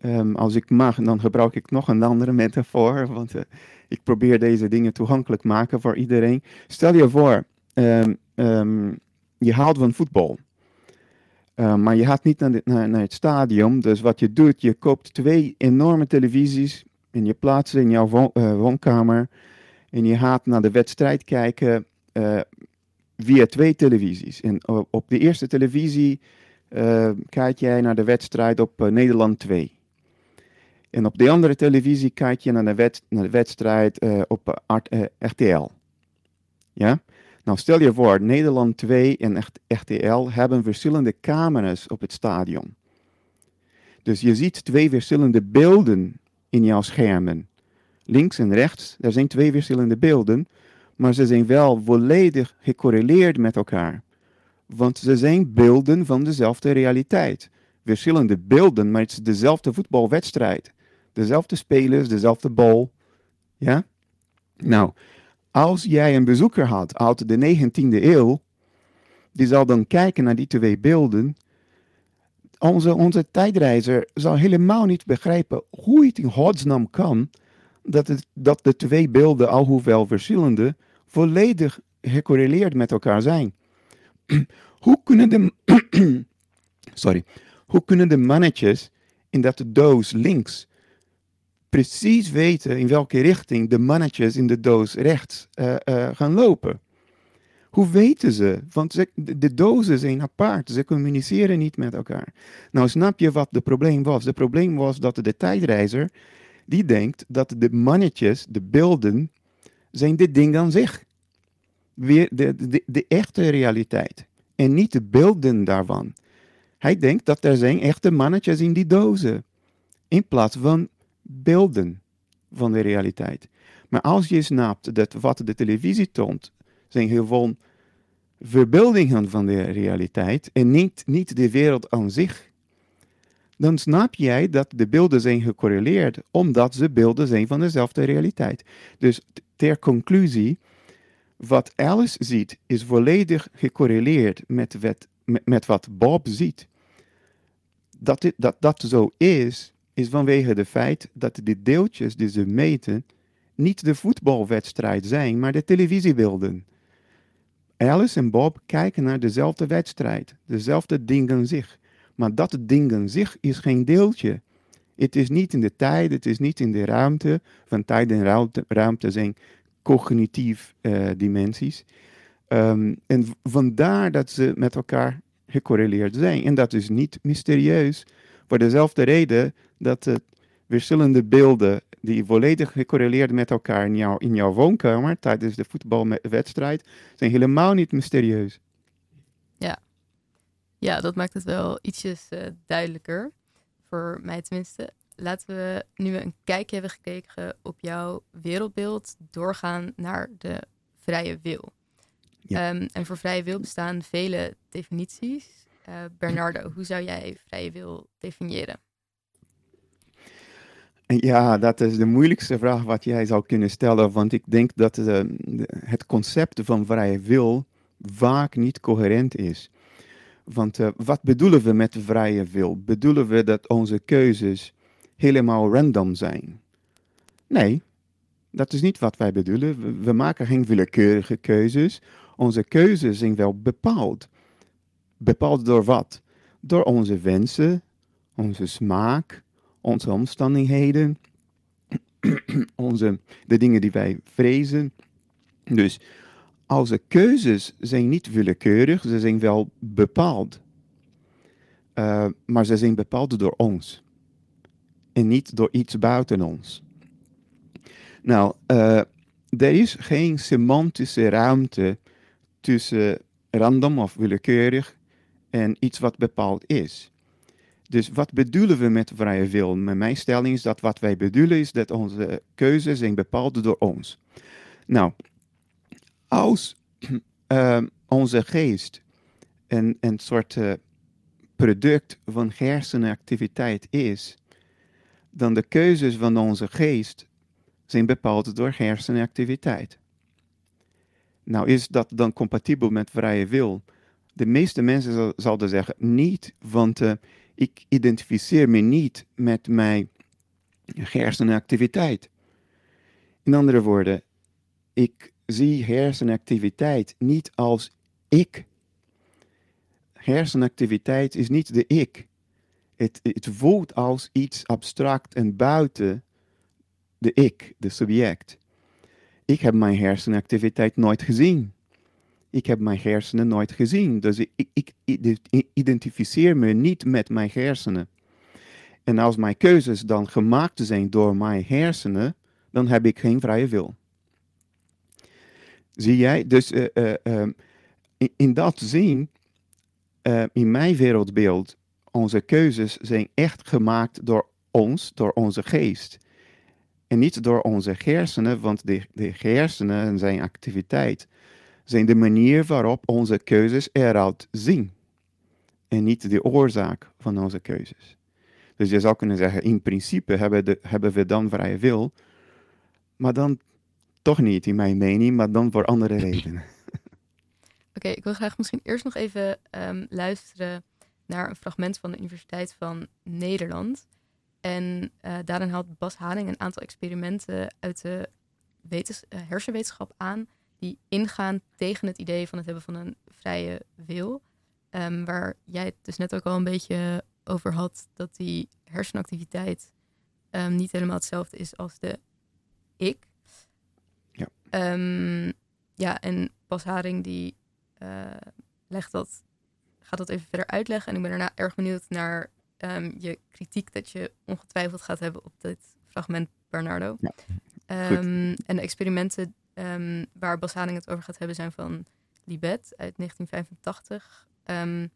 Ehm, als ik mag, dan gebruik ik nog een andere metafoor, want eh, ik probeer deze dingen toegankelijk maken voor iedereen. Stel je voor, ehm, ehm, je houdt van voetbal. Maar je gaat niet naar, naar, het stadion. Dus wat je doet, je koopt twee enorme televisies en je plaatst ze in jouw woonkamer. En je gaat naar de wedstrijd kijken via twee televisies. En op de eerste televisie kijk jij naar de wedstrijd op Nederland 2. En op de andere televisie kijk je naar de, naar de wedstrijd op RTL. Ja? Nou, stel je voor, Nederland 2 en RTL hebben verschillende camera's op het stadion. Dus je ziet twee verschillende beelden in jouw schermen. Links en rechts, er zijn twee verschillende beelden, maar ze zijn wel volledig gecorreleerd met elkaar. Want ze zijn beelden van dezelfde realiteit. Verschillende beelden, maar het is dezelfde voetbalwedstrijd. Dezelfde spelers, dezelfde bal. Ja? Nou, als jij een bezoeker had uit de 19e eeuw, die zal dan kijken naar die twee beelden. Onze, onze tijdreizer zal helemaal niet begrijpen hoe het in godsnaam kan dat, het, dat de twee beelden, al hoewel verschillende, volledig gecorreleerd met elkaar zijn. Hoe kunnen de, sorry, hoe kunnen de mannetjes in dat doos links precies weten in welke richting de mannetjes in de doos rechts uh, uh, gaan lopen? Hoe weten ze? Want de, dozen zijn apart, ze communiceren niet met elkaar. Nou, snap je wat het probleem was? Het probleem was dat de tijdreizer, die denkt dat de mannetjes, de beelden, zijn dit ding aan zich. Weer de, de, de echte realiteit en niet de beelden daarvan. Hij denkt dat er zijn echte mannetjes in die dozen, in plaats van beelden van de realiteit. Maar als je snapt dat wat de televisie toont, zijn gewoon verbeeldingen van de realiteit en niet, niet de wereld aan zich, dan snap jij dat de beelden zijn gecorreleerd, omdat ze beelden zijn van dezelfde realiteit. Dus ter conclusie, wat Alice ziet is volledig gecorreleerd met, wat, met, wat Bob ziet. Dat, dit, dat dat zo is, is vanwege het feit dat de deeltjes die ze meten niet de voetbalwedstrijd zijn, maar de televisiebeelden. Alice en Bob kijken naar dezelfde wedstrijd, dezelfde dingen zich. Maar dat ding aan zich is geen deeltje. Het is niet in de tijd, het is niet in de ruimte. Van tijd en ruimte, ruimte zijn cognitief uh, dimensies. Um, en vandaar dat ze met elkaar gecorreleerd zijn. En dat is niet mysterieus, voor dezelfde reden dat de verschillende beelden die volledig gecorreleerd met elkaar in, jou, in jouw woonkamer tijdens de voetbalwedstrijd zijn helemaal niet mysterieus. Ja, ja dat maakt het wel ietsjes uh, duidelijker, voor mij tenminste laten we nu we een kijkje hebben gekeken op jouw wereldbeeld, doorgaan naar de vrije wil. Ehm, en voor vrije wil bestaan vele definities. Uh, Bernardo, hoe zou jij vrije wil definiëren? Ja, dat is de moeilijkste vraag wat jij zou kunnen stellen, want ik denk dat de, het concept van vrije wil vaak niet coherent is. Want uh, wat bedoelen we met vrije wil? Bedoelen we dat onze keuzes helemaal random zijn. Nee, dat is niet wat wij bedoelen. We, maken geen willekeurige keuzes. Onze keuzes zijn wel bepaald. Bepaald door wat? Door onze wensen, onze smaak, onze omstandigheden, onze, de dingen die wij vrezen. Dus onze keuzes zijn niet willekeurig, ze zijn wel bepaald. Uh, maar ze zijn bepaald door ons en niet door iets buiten ons. Nou, uh, er is geen semantische ruimte tussen random of willekeurig en iets wat bepaald is. Dus wat bedoelen we met vrije wil? Mijn stelling is dat wat wij bedoelen is dat onze keuzes zijn bepaald door ons. Nou, als uh, onze geest een, een soort uh, product van hersenactiviteit is, dan de keuzes van onze geest zijn bepaald door hersenactiviteit. Nou, is dat dan compatibel met vrije wil? De meeste mensen zouden zeggen niet, want uh, Ik identificeer me niet met mijn hersenactiviteit. In andere woorden, ik zie hersenactiviteit niet als ik. Hersenactiviteit is niet de ik. Het, het voelt als iets abstract en buiten de ik, de subject. Ik heb mijn hersenactiviteit nooit gezien. Ik heb mijn hersenen nooit gezien. Dus ik, ik, identificeer me niet met mijn hersenen. En als mijn keuzes dan gemaakt zijn door mijn hersenen, dan heb ik geen vrije wil. Zie jij? Dus uh, uh, um, in, dat zin, uh, in mijn wereldbeeld, onze keuzes zijn echt gemaakt door ons, door onze geest. En niet door onze hersenen, want de, de hersenen en zijn activiteit zijn de manier waarop onze keuzes eruit zien. En niet de oorzaak van onze keuzes. Dus je zou kunnen zeggen, in principe hebben, de, hebben we dan vrije wil, maar dan toch niet in mijn mening, maar dan voor andere redenen. Oké, ik wil graag misschien eerst nog even um, luisteren naar een fragment van de Universiteit van Nederland. En uh, daarin haalt Bas Haring een aantal experimenten uit de wetens, uh, hersenwetenschap aan die ingaan tegen het idee van het hebben van een vrije wil. Um, waar jij het dus net ook al een beetje over had, dat die hersenactiviteit um, niet helemaal hetzelfde is als de ik. Ja. Um, ja, en Bas Haring die uh, legt dat, gaat dat even verder uitleggen. En ik ben daarna erg benieuwd naar je kritiek dat je ongetwijfeld gaat hebben op dit fragment, Bernardo. Ja. en de experimenten um, waar Bas Haring het over gaat hebben zijn van Libet uit 1985. Um,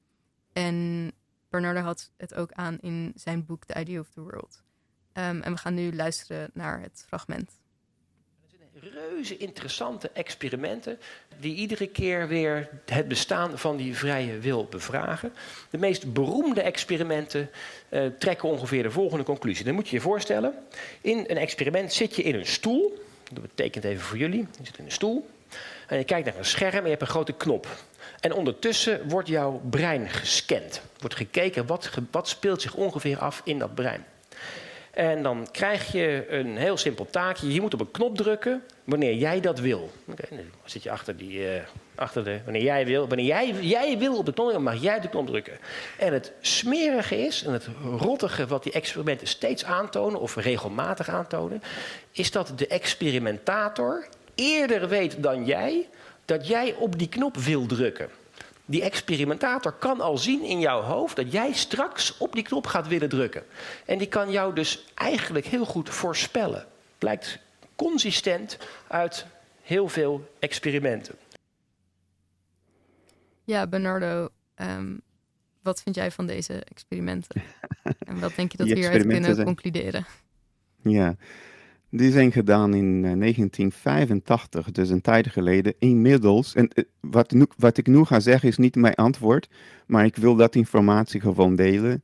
en Bernardo had het ook aan in zijn boek The Idea of the World. Um, en we gaan nu luisteren naar het fragment. Reuze interessante experimenten die iedere keer weer het bestaan van die vrije wil bevragen. De meest beroemde experimenten uh, trekken ongeveer de volgende conclusie. Dan moet je je voorstellen, in een experiment zit je in een stoel. Dat betekent even voor jullie. Je zit in een stoel en je kijkt naar een scherm en je hebt een grote knop. En ondertussen wordt jouw brein gescand. Wordt gekeken wat, wat speelt zich ongeveer af in dat brein. En dan krijg je een heel simpel taakje. Je moet op een knop drukken wanneer jij dat wil. Okay, dan zit je achter, die, uh, achter de... Wanneer jij wil, wanneer jij, jij wil op de knop drukken, mag jij de knop drukken. En het smerige is, en het rottige wat die experimenten steeds aantonen... of regelmatig aantonen... is dat de experimentator eerder weet dan jij... dat jij op die knop wil drukken. Die experimentator kan al zien in jouw hoofd dat jij straks op die knop gaat willen drukken. En die kan jou dus eigenlijk heel goed voorspellen. Blijkt consistent uit heel veel experimenten. Ja, Bernardo, um, wat vind jij van deze experimenten? en wat denk je dat we hieruit kunnen zijn... concluderen? Ja, die zijn gedaan in 1985, dus een tijd geleden. Inmiddels, en wat, nu, wat ik nu ga zeggen is niet mijn antwoord, maar ik wil dat informatie gewoon delen.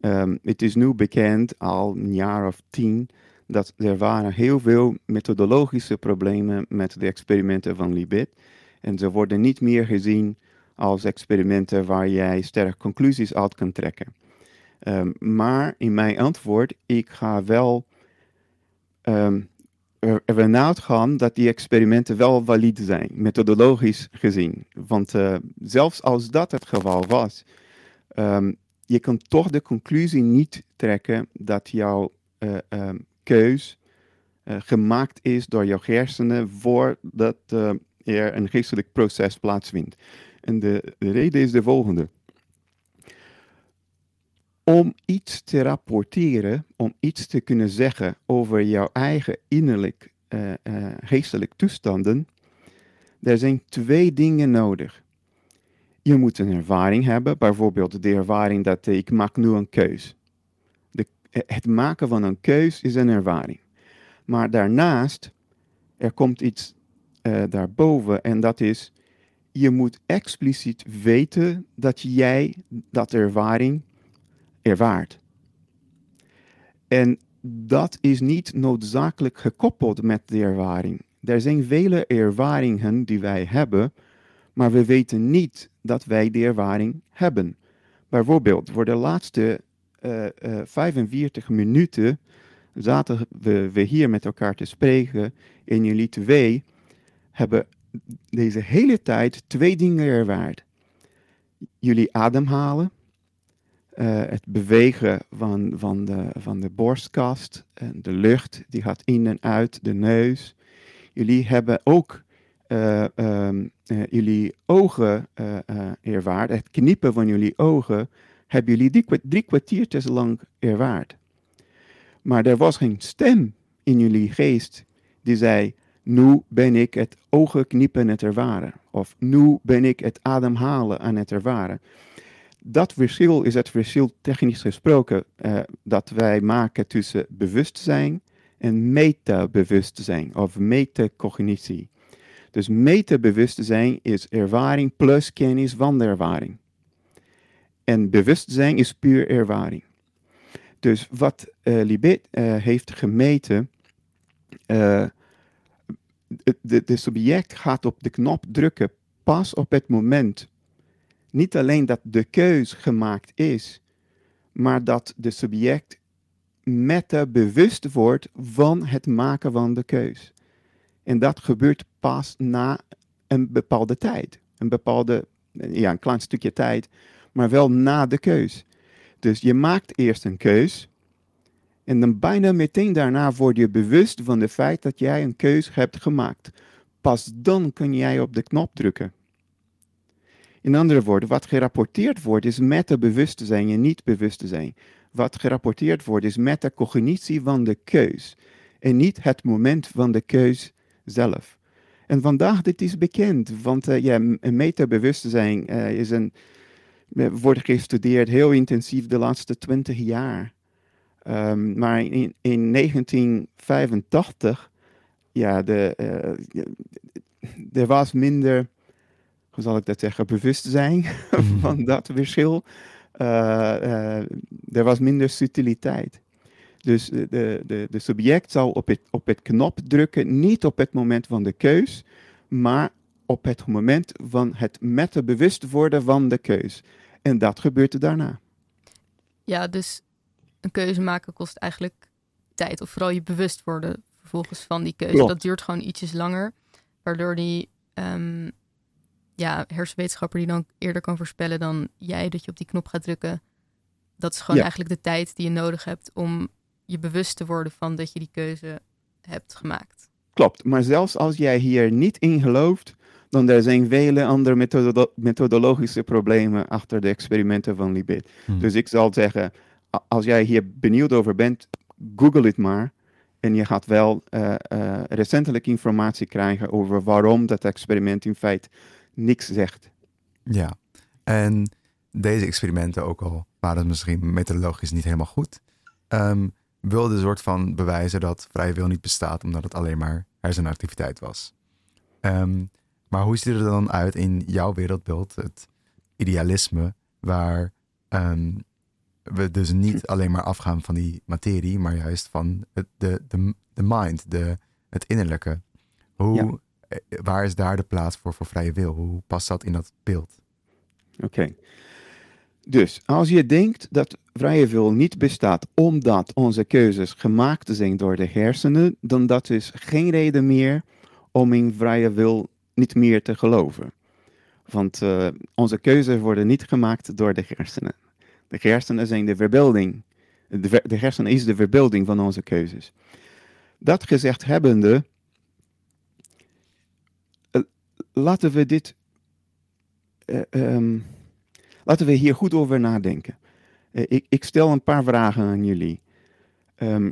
Um, het is nu bekend, al een jaar of tien, dat er waren heel veel methodologische problemen met de experimenten van Libet. En ze worden niet meer gezien als experimenten waar jij sterke conclusies uit kan trekken. Um, maar in mijn antwoord, ik ga wel um, ervan uitgaan dat die experimenten wel valide zijn, methodologisch gezien. Want uh, zelfs als dat het geval was, um, je kan toch de conclusie niet trekken dat jouw uh, um, keus uh, gemaakt is door jouw hersenen voordat er een geestelijk proces plaatsvindt. En de, de reden is de volgende om iets te rapporteren, om iets te kunnen zeggen over jouw eigen innerlijk uh, uh, geestelijk toestanden, er zijn twee dingen nodig. Je moet een ervaring hebben, bijvoorbeeld de ervaring dat ik nu een keus. De, het maken van een keus is een ervaring. Maar daarnaast, er komt iets uh, daarboven en dat is, je moet expliciet weten dat jij dat ervaring ervaart. En dat is niet noodzakelijk gekoppeld met de ervaring. Er zijn vele ervaringen die wij hebben, maar we weten niet dat wij die ervaring hebben. Bijvoorbeeld, voor de laatste eh, eh, 45 minuten zaten we, hier met elkaar te spreken. En jullie twee hebben deze hele tijd twee dingen ervaard. Jullie ademhalen, eh, het bewegen van, van, de, van de borstkast, en de lucht die gaat in en uit de neus. Jullie hebben ook eh, ehm, eh, jullie ogen eh eh, ervaard, het knippen van jullie ogen, hebben jullie drie, drie kwartiertjes lang ervaard. Maar er was geen stem in jullie geest die zei, nu ben ik het ogenknippen aan het ervaren. Of nu ben ik het ademhalen aan het ervaren. Dat verschil is het verschil technisch gesproken eh, dat wij maken tussen bewustzijn en metabewustzijn of metacognitie. Dus metabewustzijn is ervaring plus kennis van de ervaring. En bewustzijn is puur ervaring. Dus wat eh Libet eh, heeft gemeten, de, de subject gaat op de knop drukken pas op het moment. Niet alleen dat de keus gemaakt is, maar dat de subject meta bewust wordt van het maken van de keus. En dat gebeurt pas na een bepaalde tijd. Een bepaalde, ja, een klein stukje tijd, maar wel na de keus. Dus je maakt eerst een keus. En dan bijna meteen daarna word je bewust van het feit dat jij een keus hebt gemaakt. Pas dan kun jij op de knop drukken. In andere woorden, wat gerapporteerd wordt is meta-bewustzijn en niet bewustzijn. Wat gerapporteerd wordt is metacognitie van de keus. En niet het moment van de keus zelf. En vandaag dit is bekend, want eh, ja, een metabewustzijn eh, is een, eh, wordt gestudeerd heel intensief de laatste twintig jaar. Ehm, maar in, in 1985, ja, de, eh, er was minder, hoe zal ik dat zeggen, bewustzijn van dat verschil. Eh, eh, er was minder subtiliteit. Dus de, de, de, subject zou op het, op het knop drukken, niet op het moment van de keus, maar op het moment van het met de bewust worden van de keus. En dat gebeurt daarna. Ja, dus een keuze maken kost eigenlijk tijd. Of vooral je bewust worden vervolgens van die keuze. Klopt. Dat duurt gewoon ietsjes langer. Waardoor die ehm, ja, hersenwetenschapper die dan eerder kan voorspellen dan jij dat je op die knop gaat drukken. Dat is gewoon Ja. eigenlijk de tijd die je nodig hebt om je bewust te worden van dat je die keuze hebt gemaakt. Klopt, maar zelfs als jij hier niet in gelooft, dan er zijn vele andere methodo- methodologische problemen achter de experimenten van Libet. Hmm. Dus ik zal zeggen, als jij hier benieuwd over bent, google het maar. En je gaat wel eh, eh, recentelijk informatie krijgen over waarom dat experiment in feite niks zegt. Ja, en deze experimenten, ook al waren het misschien methodologisch niet helemaal goed, ehm wilden een soort van bewijzen dat vrije wil niet bestaat, omdat het alleen maar hersenactiviteit was. Ehm, maar hoe ziet het er dan uit in jouw wereldbeeld, het idealisme, waar ehm, we dus niet alleen maar afgaan van die materie, maar juist van het, de, de, de mind, de, het innerlijke. Hoe, Waar is daar de plaats voor voor vrije wil? Hoe past dat in dat beeld? Oké. Dus als je denkt dat vrije wil niet bestaat omdat onze keuzes gemaakt zijn door de hersenen, dan dat is geen reden meer om in vrije wil niet meer te geloven. Want eh, onze keuzes worden niet gemaakt door de hersenen. De hersenen zijn de verbeelding. De, ver- hersenen is de verbeelding van onze keuzes. Dat gezegd hebbende, laten we dit eh, ehm, laten we hier goed over nadenken. Eh, ik, ik stel een paar vragen aan jullie. Ehm,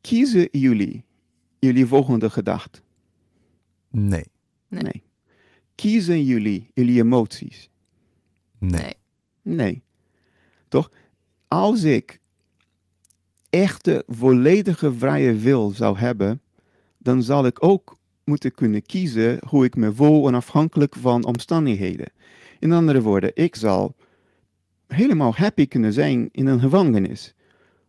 kiezen jullie jullie volgende gedachte? Nee, Nee. Kiezen jullie jullie emoties? nee. Nee. Nee. Toch? Als ik echte, volledige vrije wil zou hebben, dan zal ik ook moeten kunnen kiezen hoe ik me voel onafhankelijk van omstandigheden. In andere woorden, ik zal helemaal happy kunnen zijn in een gevangenis.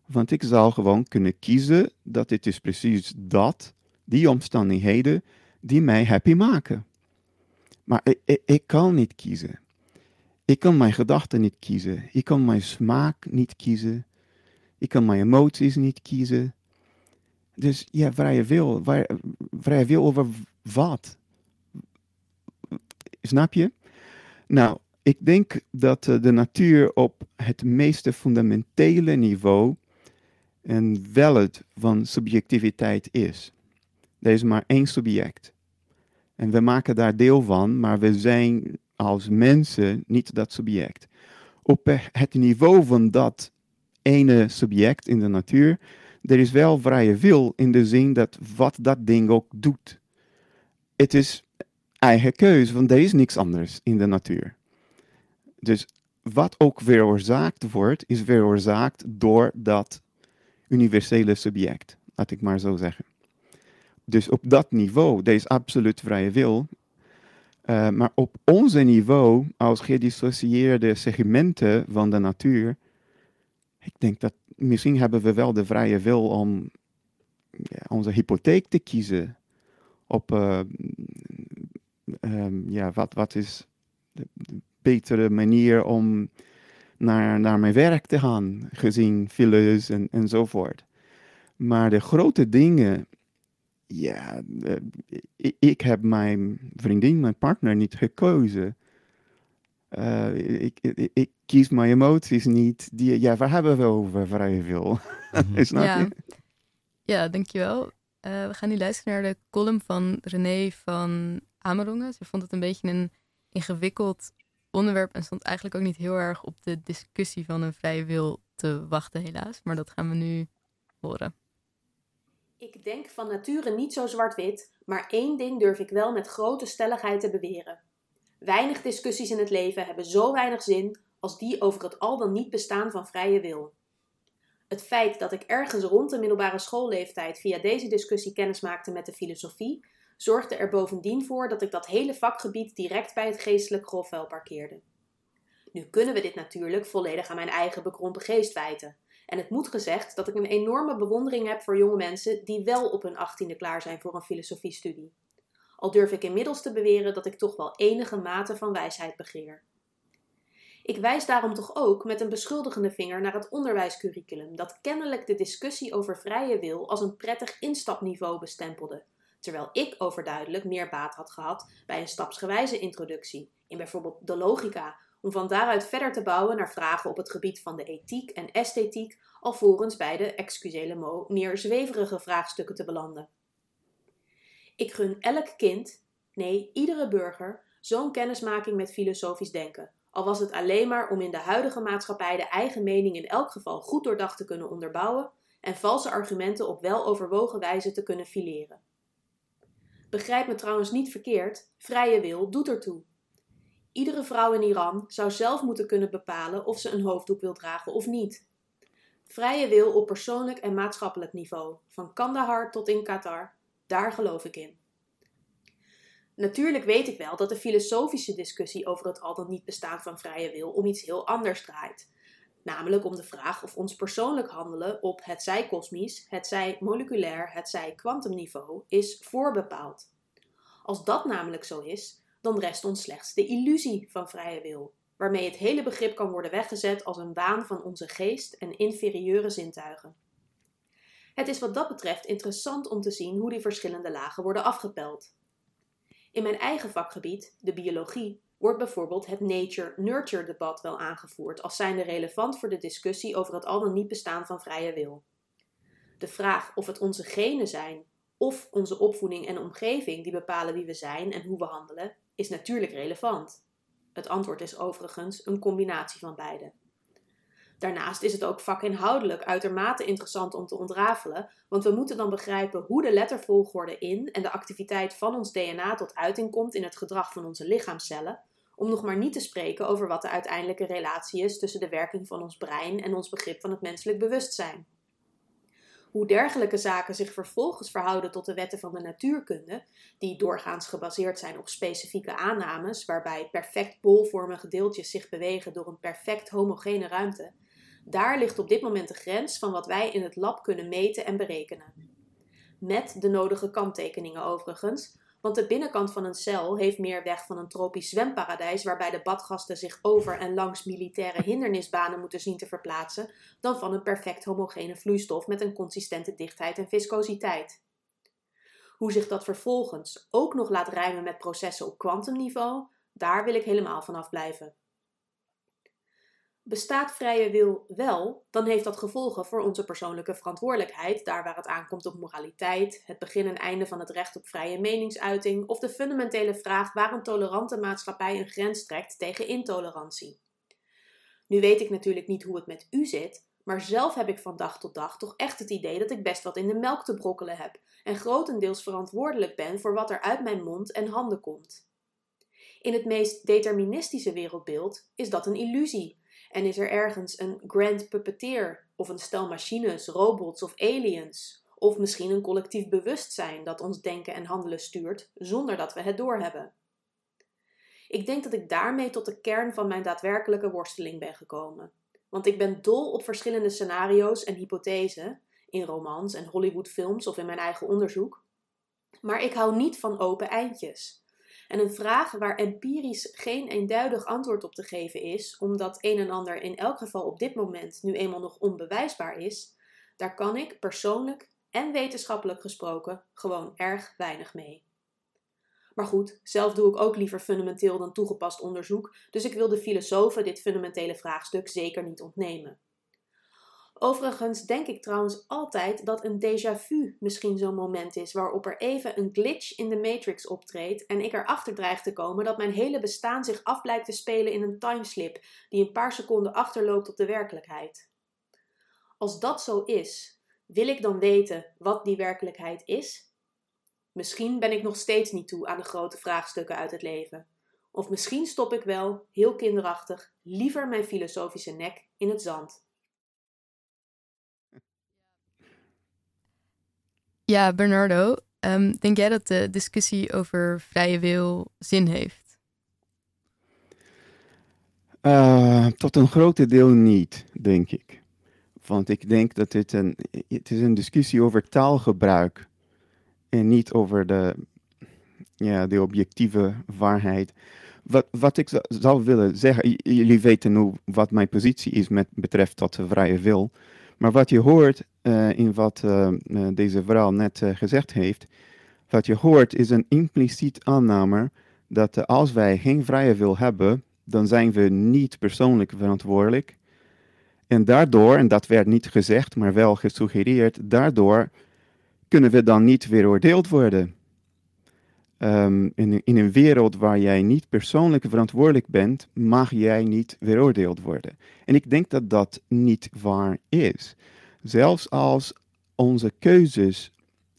Want ik zal gewoon kunnen kiezen dat het is precies dat, die omstandigheden, die mij happy maken. Maar ik, ik kan niet kiezen. Ik kan mijn gedachten niet kiezen. Ik kan mijn smaak niet kiezen. Ik kan mijn emoties niet kiezen. Dus ja, vrije wil. Vrije wil over wat? Snap je? Nou, ik denk dat eh, de natuur op het meeste fundamentele niveau een het van subjectiviteit is. Er is maar één subject. En we maken daar deel van, maar we zijn als mensen niet dat subject. Op het niveau van dat ene subject in de natuur, er is wel vrije wil in de zin dat wat dat ding ook doet. Het is eigen keuze, want er is niks anders in de natuur. Dus wat ook veroorzaakt wordt, is veroorzaakt door dat universele subject, laat ik maar zo zeggen. Dus op dat niveau, er is absoluut vrije wil. Uh, maar op onze niveau, als gedissocieerde segmenten van de natuur, ik denk dat misschien hebben we wel de vrije wil om ja, onze hypotheek te kiezen. Op uh, um, ja, wat, wat is de, betere manier om naar, naar mijn werk te gaan, gezien files en, enzovoort. Maar de grote dingen, ja, ik, ik, heb mijn vriendin, mijn partner niet gekozen. Uh, ik, ik, ik, kies mijn emoties niet. Die, ja, waar hebben we over vrije wil? Mm Snap ja. Ja, dankjewel. Uh, we gaan nu luisteren naar de column van René van Amerongen. Ze vond het een beetje een ingewikkeld onderwerp en stond eigenlijk ook niet heel erg op de discussie van een vrije wil te wachten, helaas. Maar dat gaan we nu horen. Ik denk van nature niet zo zwart-wit, maar één ding durf ik wel met grote stelligheid te beweren. Weinig discussies in het leven hebben zo weinig zin als die over het al dan niet bestaan van vrije wil. Het feit dat ik ergens rond de middelbare schoolleeftijd via deze discussie kennis maakte met de filosofie, zorgde er bovendien voor dat ik dat hele vakgebied direct bij het geestelijk grofvuil parkeerde. Nu kunnen we dit natuurlijk volledig aan mijn eigen bekrompen geest wijten. En het moet gezegd dat ik een enorme bewondering heb voor jonge mensen die wel op hun achttiende klaar zijn voor een filosofiestudie. Al durf ik inmiddels te beweren dat ik toch wel enige mate van wijsheid begeer. Ik wijs daarom toch ook met een beschuldigende vinger naar het onderwijscurriculum, dat kennelijk de discussie over vrije wil als een prettig instapniveau bestempelde, terwijl ik overduidelijk meer baat had gehad bij een stapsgewijze introductie, in bijvoorbeeld de logica, om van daaruit verder te bouwen naar vragen op het gebied van de ethiek en esthetiek, alvorens bij de, excusez mo, meer zweverige vraagstukken te belanden. Ik gun elk kind, nee, iedere burger, zo'n kennismaking met filosofisch denken, al was het alleen maar om in de huidige maatschappij de eigen mening in elk geval goed doordacht te kunnen onderbouwen en valse argumenten op weloverwogen wijze te kunnen fileren. Begrijp me trouwens niet verkeerd, vrije wil doet ertoe. Iedere vrouw in Iran zou zelf moeten kunnen bepalen of ze een hoofddoek wil dragen of niet. Vrije wil op persoonlijk en maatschappelijk niveau, van Kandahar tot in Qatar, daar geloof ik in. Natuurlijk weet ik wel dat de filosofische discussie over het al dan niet bestaan van vrije wil om iets heel anders draait. Namelijk om de vraag of ons persoonlijk handelen op het zij kosmisch, het zij moleculair, het zij kwantumniveau is voorbepaald. Als dat namelijk zo is, dan rest ons slechts de illusie van vrije wil, waarmee het hele begrip kan worden weggezet als een waan van onze geest en inferieure zintuigen. Het is wat dat betreft interessant om te zien hoe die verschillende lagen worden afgepeld. In mijn eigen vakgebied, de biologie, wordt bijvoorbeeld het nature-nurture debat wel aangevoerd als zijnde relevant voor de discussie over het al dan niet bestaan van vrije wil. De vraag of het onze genen zijn of onze opvoeding en omgeving die bepalen wie we zijn en hoe we handelen, is natuurlijk relevant. Het antwoord is overigens een combinatie van beide. Daarnaast is het ook vakinhoudelijk uitermate interessant om te ontrafelen, want we moeten dan begrijpen hoe de lettervolgorde in en de activiteit van ons DNA tot uiting komt in het gedrag van onze lichaamcellen, om nog maar niet te spreken over wat de uiteindelijke relatie is tussen de werking van ons brein en ons begrip van het menselijk bewustzijn. Hoe dergelijke zaken zich vervolgens verhouden tot de wetten van de natuurkunde, die doorgaans gebaseerd zijn op specifieke aannames, waarbij perfect bolvormige deeltjes zich bewegen door een perfect homogene ruimte, daar ligt op dit moment de grens van wat wij in het lab kunnen meten en berekenen. Met de nodige kanttekeningen overigens, Want de binnenkant van een cel heeft meer weg van een tropisch zwemparadijs waarbij de badgasten zich over en langs militaire hindernisbanen moeten zien te verplaatsen, dan van een perfect homogene vloeistof met een consistente dichtheid en viscositeit. Hoe zich dat vervolgens ook nog laat rijmen met processen op kwantumniveau, daar wil ik helemaal vanaf blijven. Bestaat vrije wil wel, dan heeft dat gevolgen voor onze persoonlijke verantwoordelijkheid, daar waar het aankomt op moraliteit, het begin en einde van het recht op vrije meningsuiting of de fundamentele vraag waar een tolerante maatschappij een grens trekt tegen intolerantie. Nu weet ik natuurlijk niet hoe het met u zit, maar zelf heb ik van dag tot dag toch echt het idee dat ik best wat in de melk te brokkelen heb en grotendeels verantwoordelijk ben voor wat er uit mijn mond en handen komt. In het meest deterministische wereldbeeld is dat een illusie en is er ergens een grand puppeteer of een stel machines, robots of aliens? Of misschien een collectief bewustzijn dat ons denken en handelen stuurt zonder dat we het doorhebben? Ik denk dat ik daarmee tot de kern van mijn daadwerkelijke worsteling ben gekomen. Want ik ben dol op verschillende scenario's en hypothesen, in romans en Hollywoodfilms of in mijn eigen onderzoek. Maar ik hou niet van open eindjes. En een vraag waar empirisch geen eenduidig antwoord op te geven is, omdat een en ander in elk geval op dit moment nu eenmaal nog onbewijsbaar is, daar kan ik persoonlijk en wetenschappelijk gesproken gewoon erg weinig mee. Maar goed, zelf doe ik ook liever fundamenteel dan toegepast onderzoek, dus ik wil de filosofen dit fundamentele vraagstuk zeker niet ontnemen. Overigens denk ik trouwens altijd dat een déjà vu misschien zo'n moment is waarop er even een glitch in de matrix optreedt en ik erachter dreig te komen dat mijn hele bestaan zich af blijkt te spelen in een timeslip die een paar seconden achterloopt op de werkelijkheid. Als dat zo is, wil ik dan weten wat die werkelijkheid is? Misschien ben ik nog steeds niet toe aan de grote vraagstukken uit het leven. Of misschien stop ik wel, heel kinderachtig, liever mijn filosofische nek in het zand. Ja, Bernardo, ehm, denk jij dat de discussie over vrije wil zin heeft? Uh, tot een groot deel niet, denk ik. Want ik denk dat dit een, het is een discussie over taalgebruik en niet over de, ja, de objectieve waarheid. Wat, wat ik zou willen zeggen, jullie weten nu wat mijn positie is met betreft tot de vrije wil. Maar wat je hoort uh, in wat uh, deze vrouw net gezegd heeft, wat je hoort is een impliciet aanname dat als wij geen vrije wil hebben, dan zijn we niet persoonlijk verantwoordelijk. En daardoor, en dat werd niet gezegd, maar wel gesuggereerd, daardoor kunnen we dan niet weeroordeeld worden. Um, in, in, een wereld waar jij niet persoonlijk verantwoordelijk bent, mag jij niet weeroordeeld worden. En ik denk dat dat niet waar is. Zelfs als onze keuzes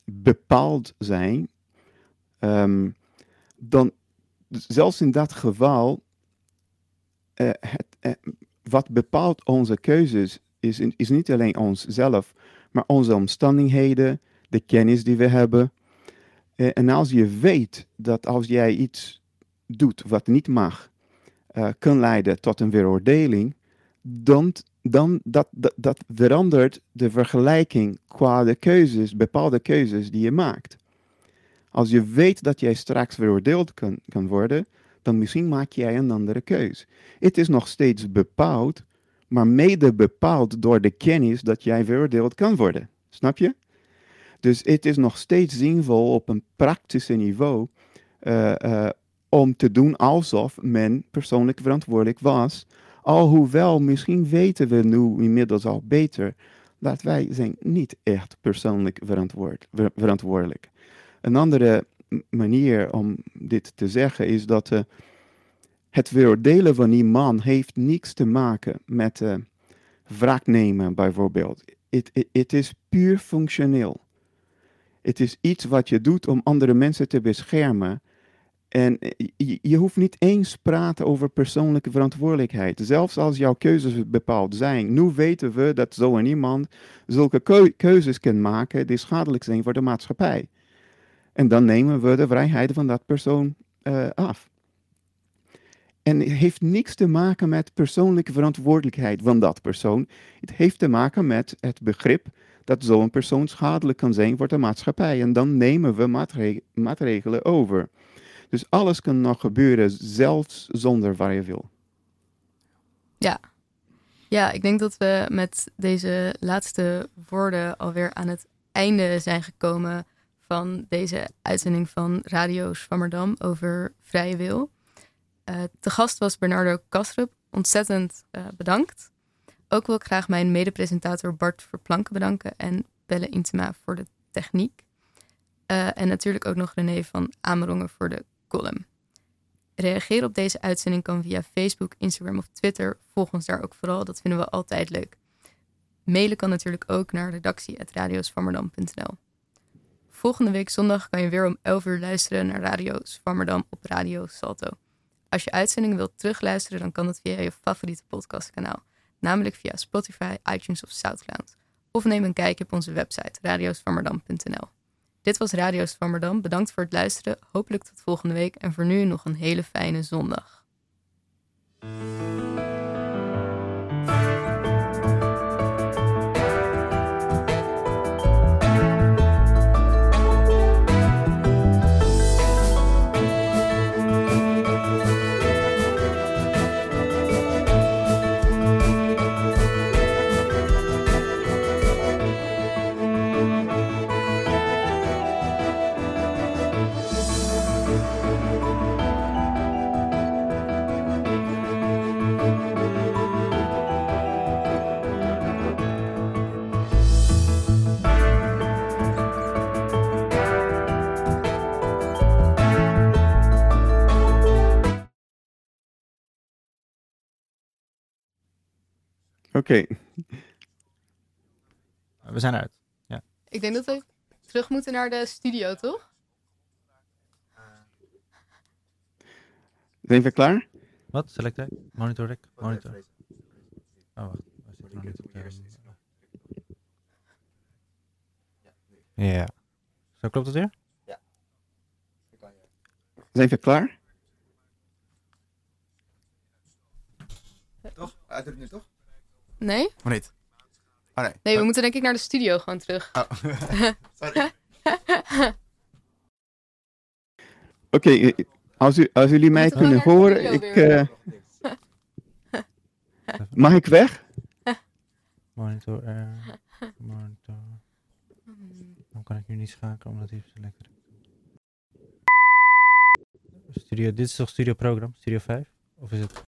bepaald zijn, um, dan zelfs in dat geval, uh, het, uh, wat bepaalt onze keuzes is, is niet alleen onszelf, maar onze omstandigheden, de kennis die we hebben. Uh, en als je weet dat als jij iets doet wat niet mag, kan leiden tot een weeroordeling, dan, dan dat, dat, verandert de vergelijking qua de keuzes, bepaalde keuzes die je maakt. Als je weet dat jij straks veroordeeld kan, kan worden, dan misschien maak jij een andere keus. Het is nog steeds bepaald, maar mede bepaald door de kennis dat jij veroordeeld kan worden. Snap je? Dus het is nog steeds zinvol op een praktische niveau uh, uh, om te doen alsof men persoonlijk verantwoordelijk was Alhoewel, misschien weten we nu inmiddels al beter dat wij zijn niet echt persoonlijk verantwoord, verantwoordelijk. Een andere manier om dit te zeggen is dat uh, het veroordelen van die man heeft niets te maken met uh, wraak nemen bijvoorbeeld. Het is puur functioneel. Het is iets wat je doet om andere mensen te beschermen en je, hoeft niet eens praten over persoonlijke verantwoordelijkheid. Zelfs als jouw keuzes bepaald zijn. Nu weten we dat zo iemand zulke keuzes kan maken die schadelijk zijn voor de maatschappij. En dan nemen we de vrijheid van dat persoon uh, af. En het heeft niks te maken met persoonlijke verantwoordelijkheid van dat persoon. Het heeft te maken met het begrip dat zo'n persoon schadelijk kan zijn voor de maatschappij. En dan nemen we maatre maatregelen over. Dus alles kan nog gebeuren, zelfs zonder wil. Ja. Ja, ik denk dat we met deze laatste woorden alweer aan het einde zijn gekomen van deze uitzending van Radio Swammerdam over vrije wil. Uh, te gast was Bernardo Kastrup. Ontzettend uh, bedankt. Ook wil ik graag mijn medepresentator Bart Verplanken bedanken en Belle Intema voor de techniek. Uh, en natuurlijk ook nog René van Amerongen voor de Reageren op deze uitzending kan via Facebook, Instagram of Twitter. Volg ons daar ook vooral, dat vinden we altijd leuk. Mailen kan natuurlijk ook naar redactie.radiosvammerdam.nl Volgende week zondag kan je weer om 11 uur luisteren naar Radio Swammerdam op Radio Salto. Als je uitzendingen wilt terugluisteren, dan kan dat via je favoriete podcastkanaal, namelijk via Spotify, iTunes of SoundCloud. Of neem een kijkje op onze website radioswammerdam.nl. Dit was Radio Swammerdam. Bedankt voor het luisteren. Hopelijk tot volgende week en voor nu nog een hele fijne zondag. Oké. We zijn eruit. Ja. Ik denk dat we terug moeten naar de studio, toch? Zijn we klaar? Wat? Select rec? Monitor rec? Monitor. Oh, wacht. Ja. Zo klopt het weer? Zijn we klaar? Toch? Uit het nu toch? Nee? Of niet? Oh nee. Nee, we moeten denk ik naar de studio gewoon terug. Oh. Sorry. Oké, eh, als, u, als jullie mij kunnen horen, ik, eh, mag ik weg? Monitor R. Monitor. Dan kan ik nu niet schakelen omdat hij doet. Studio, dit is toch Studio Program? Studio 5? Of is het...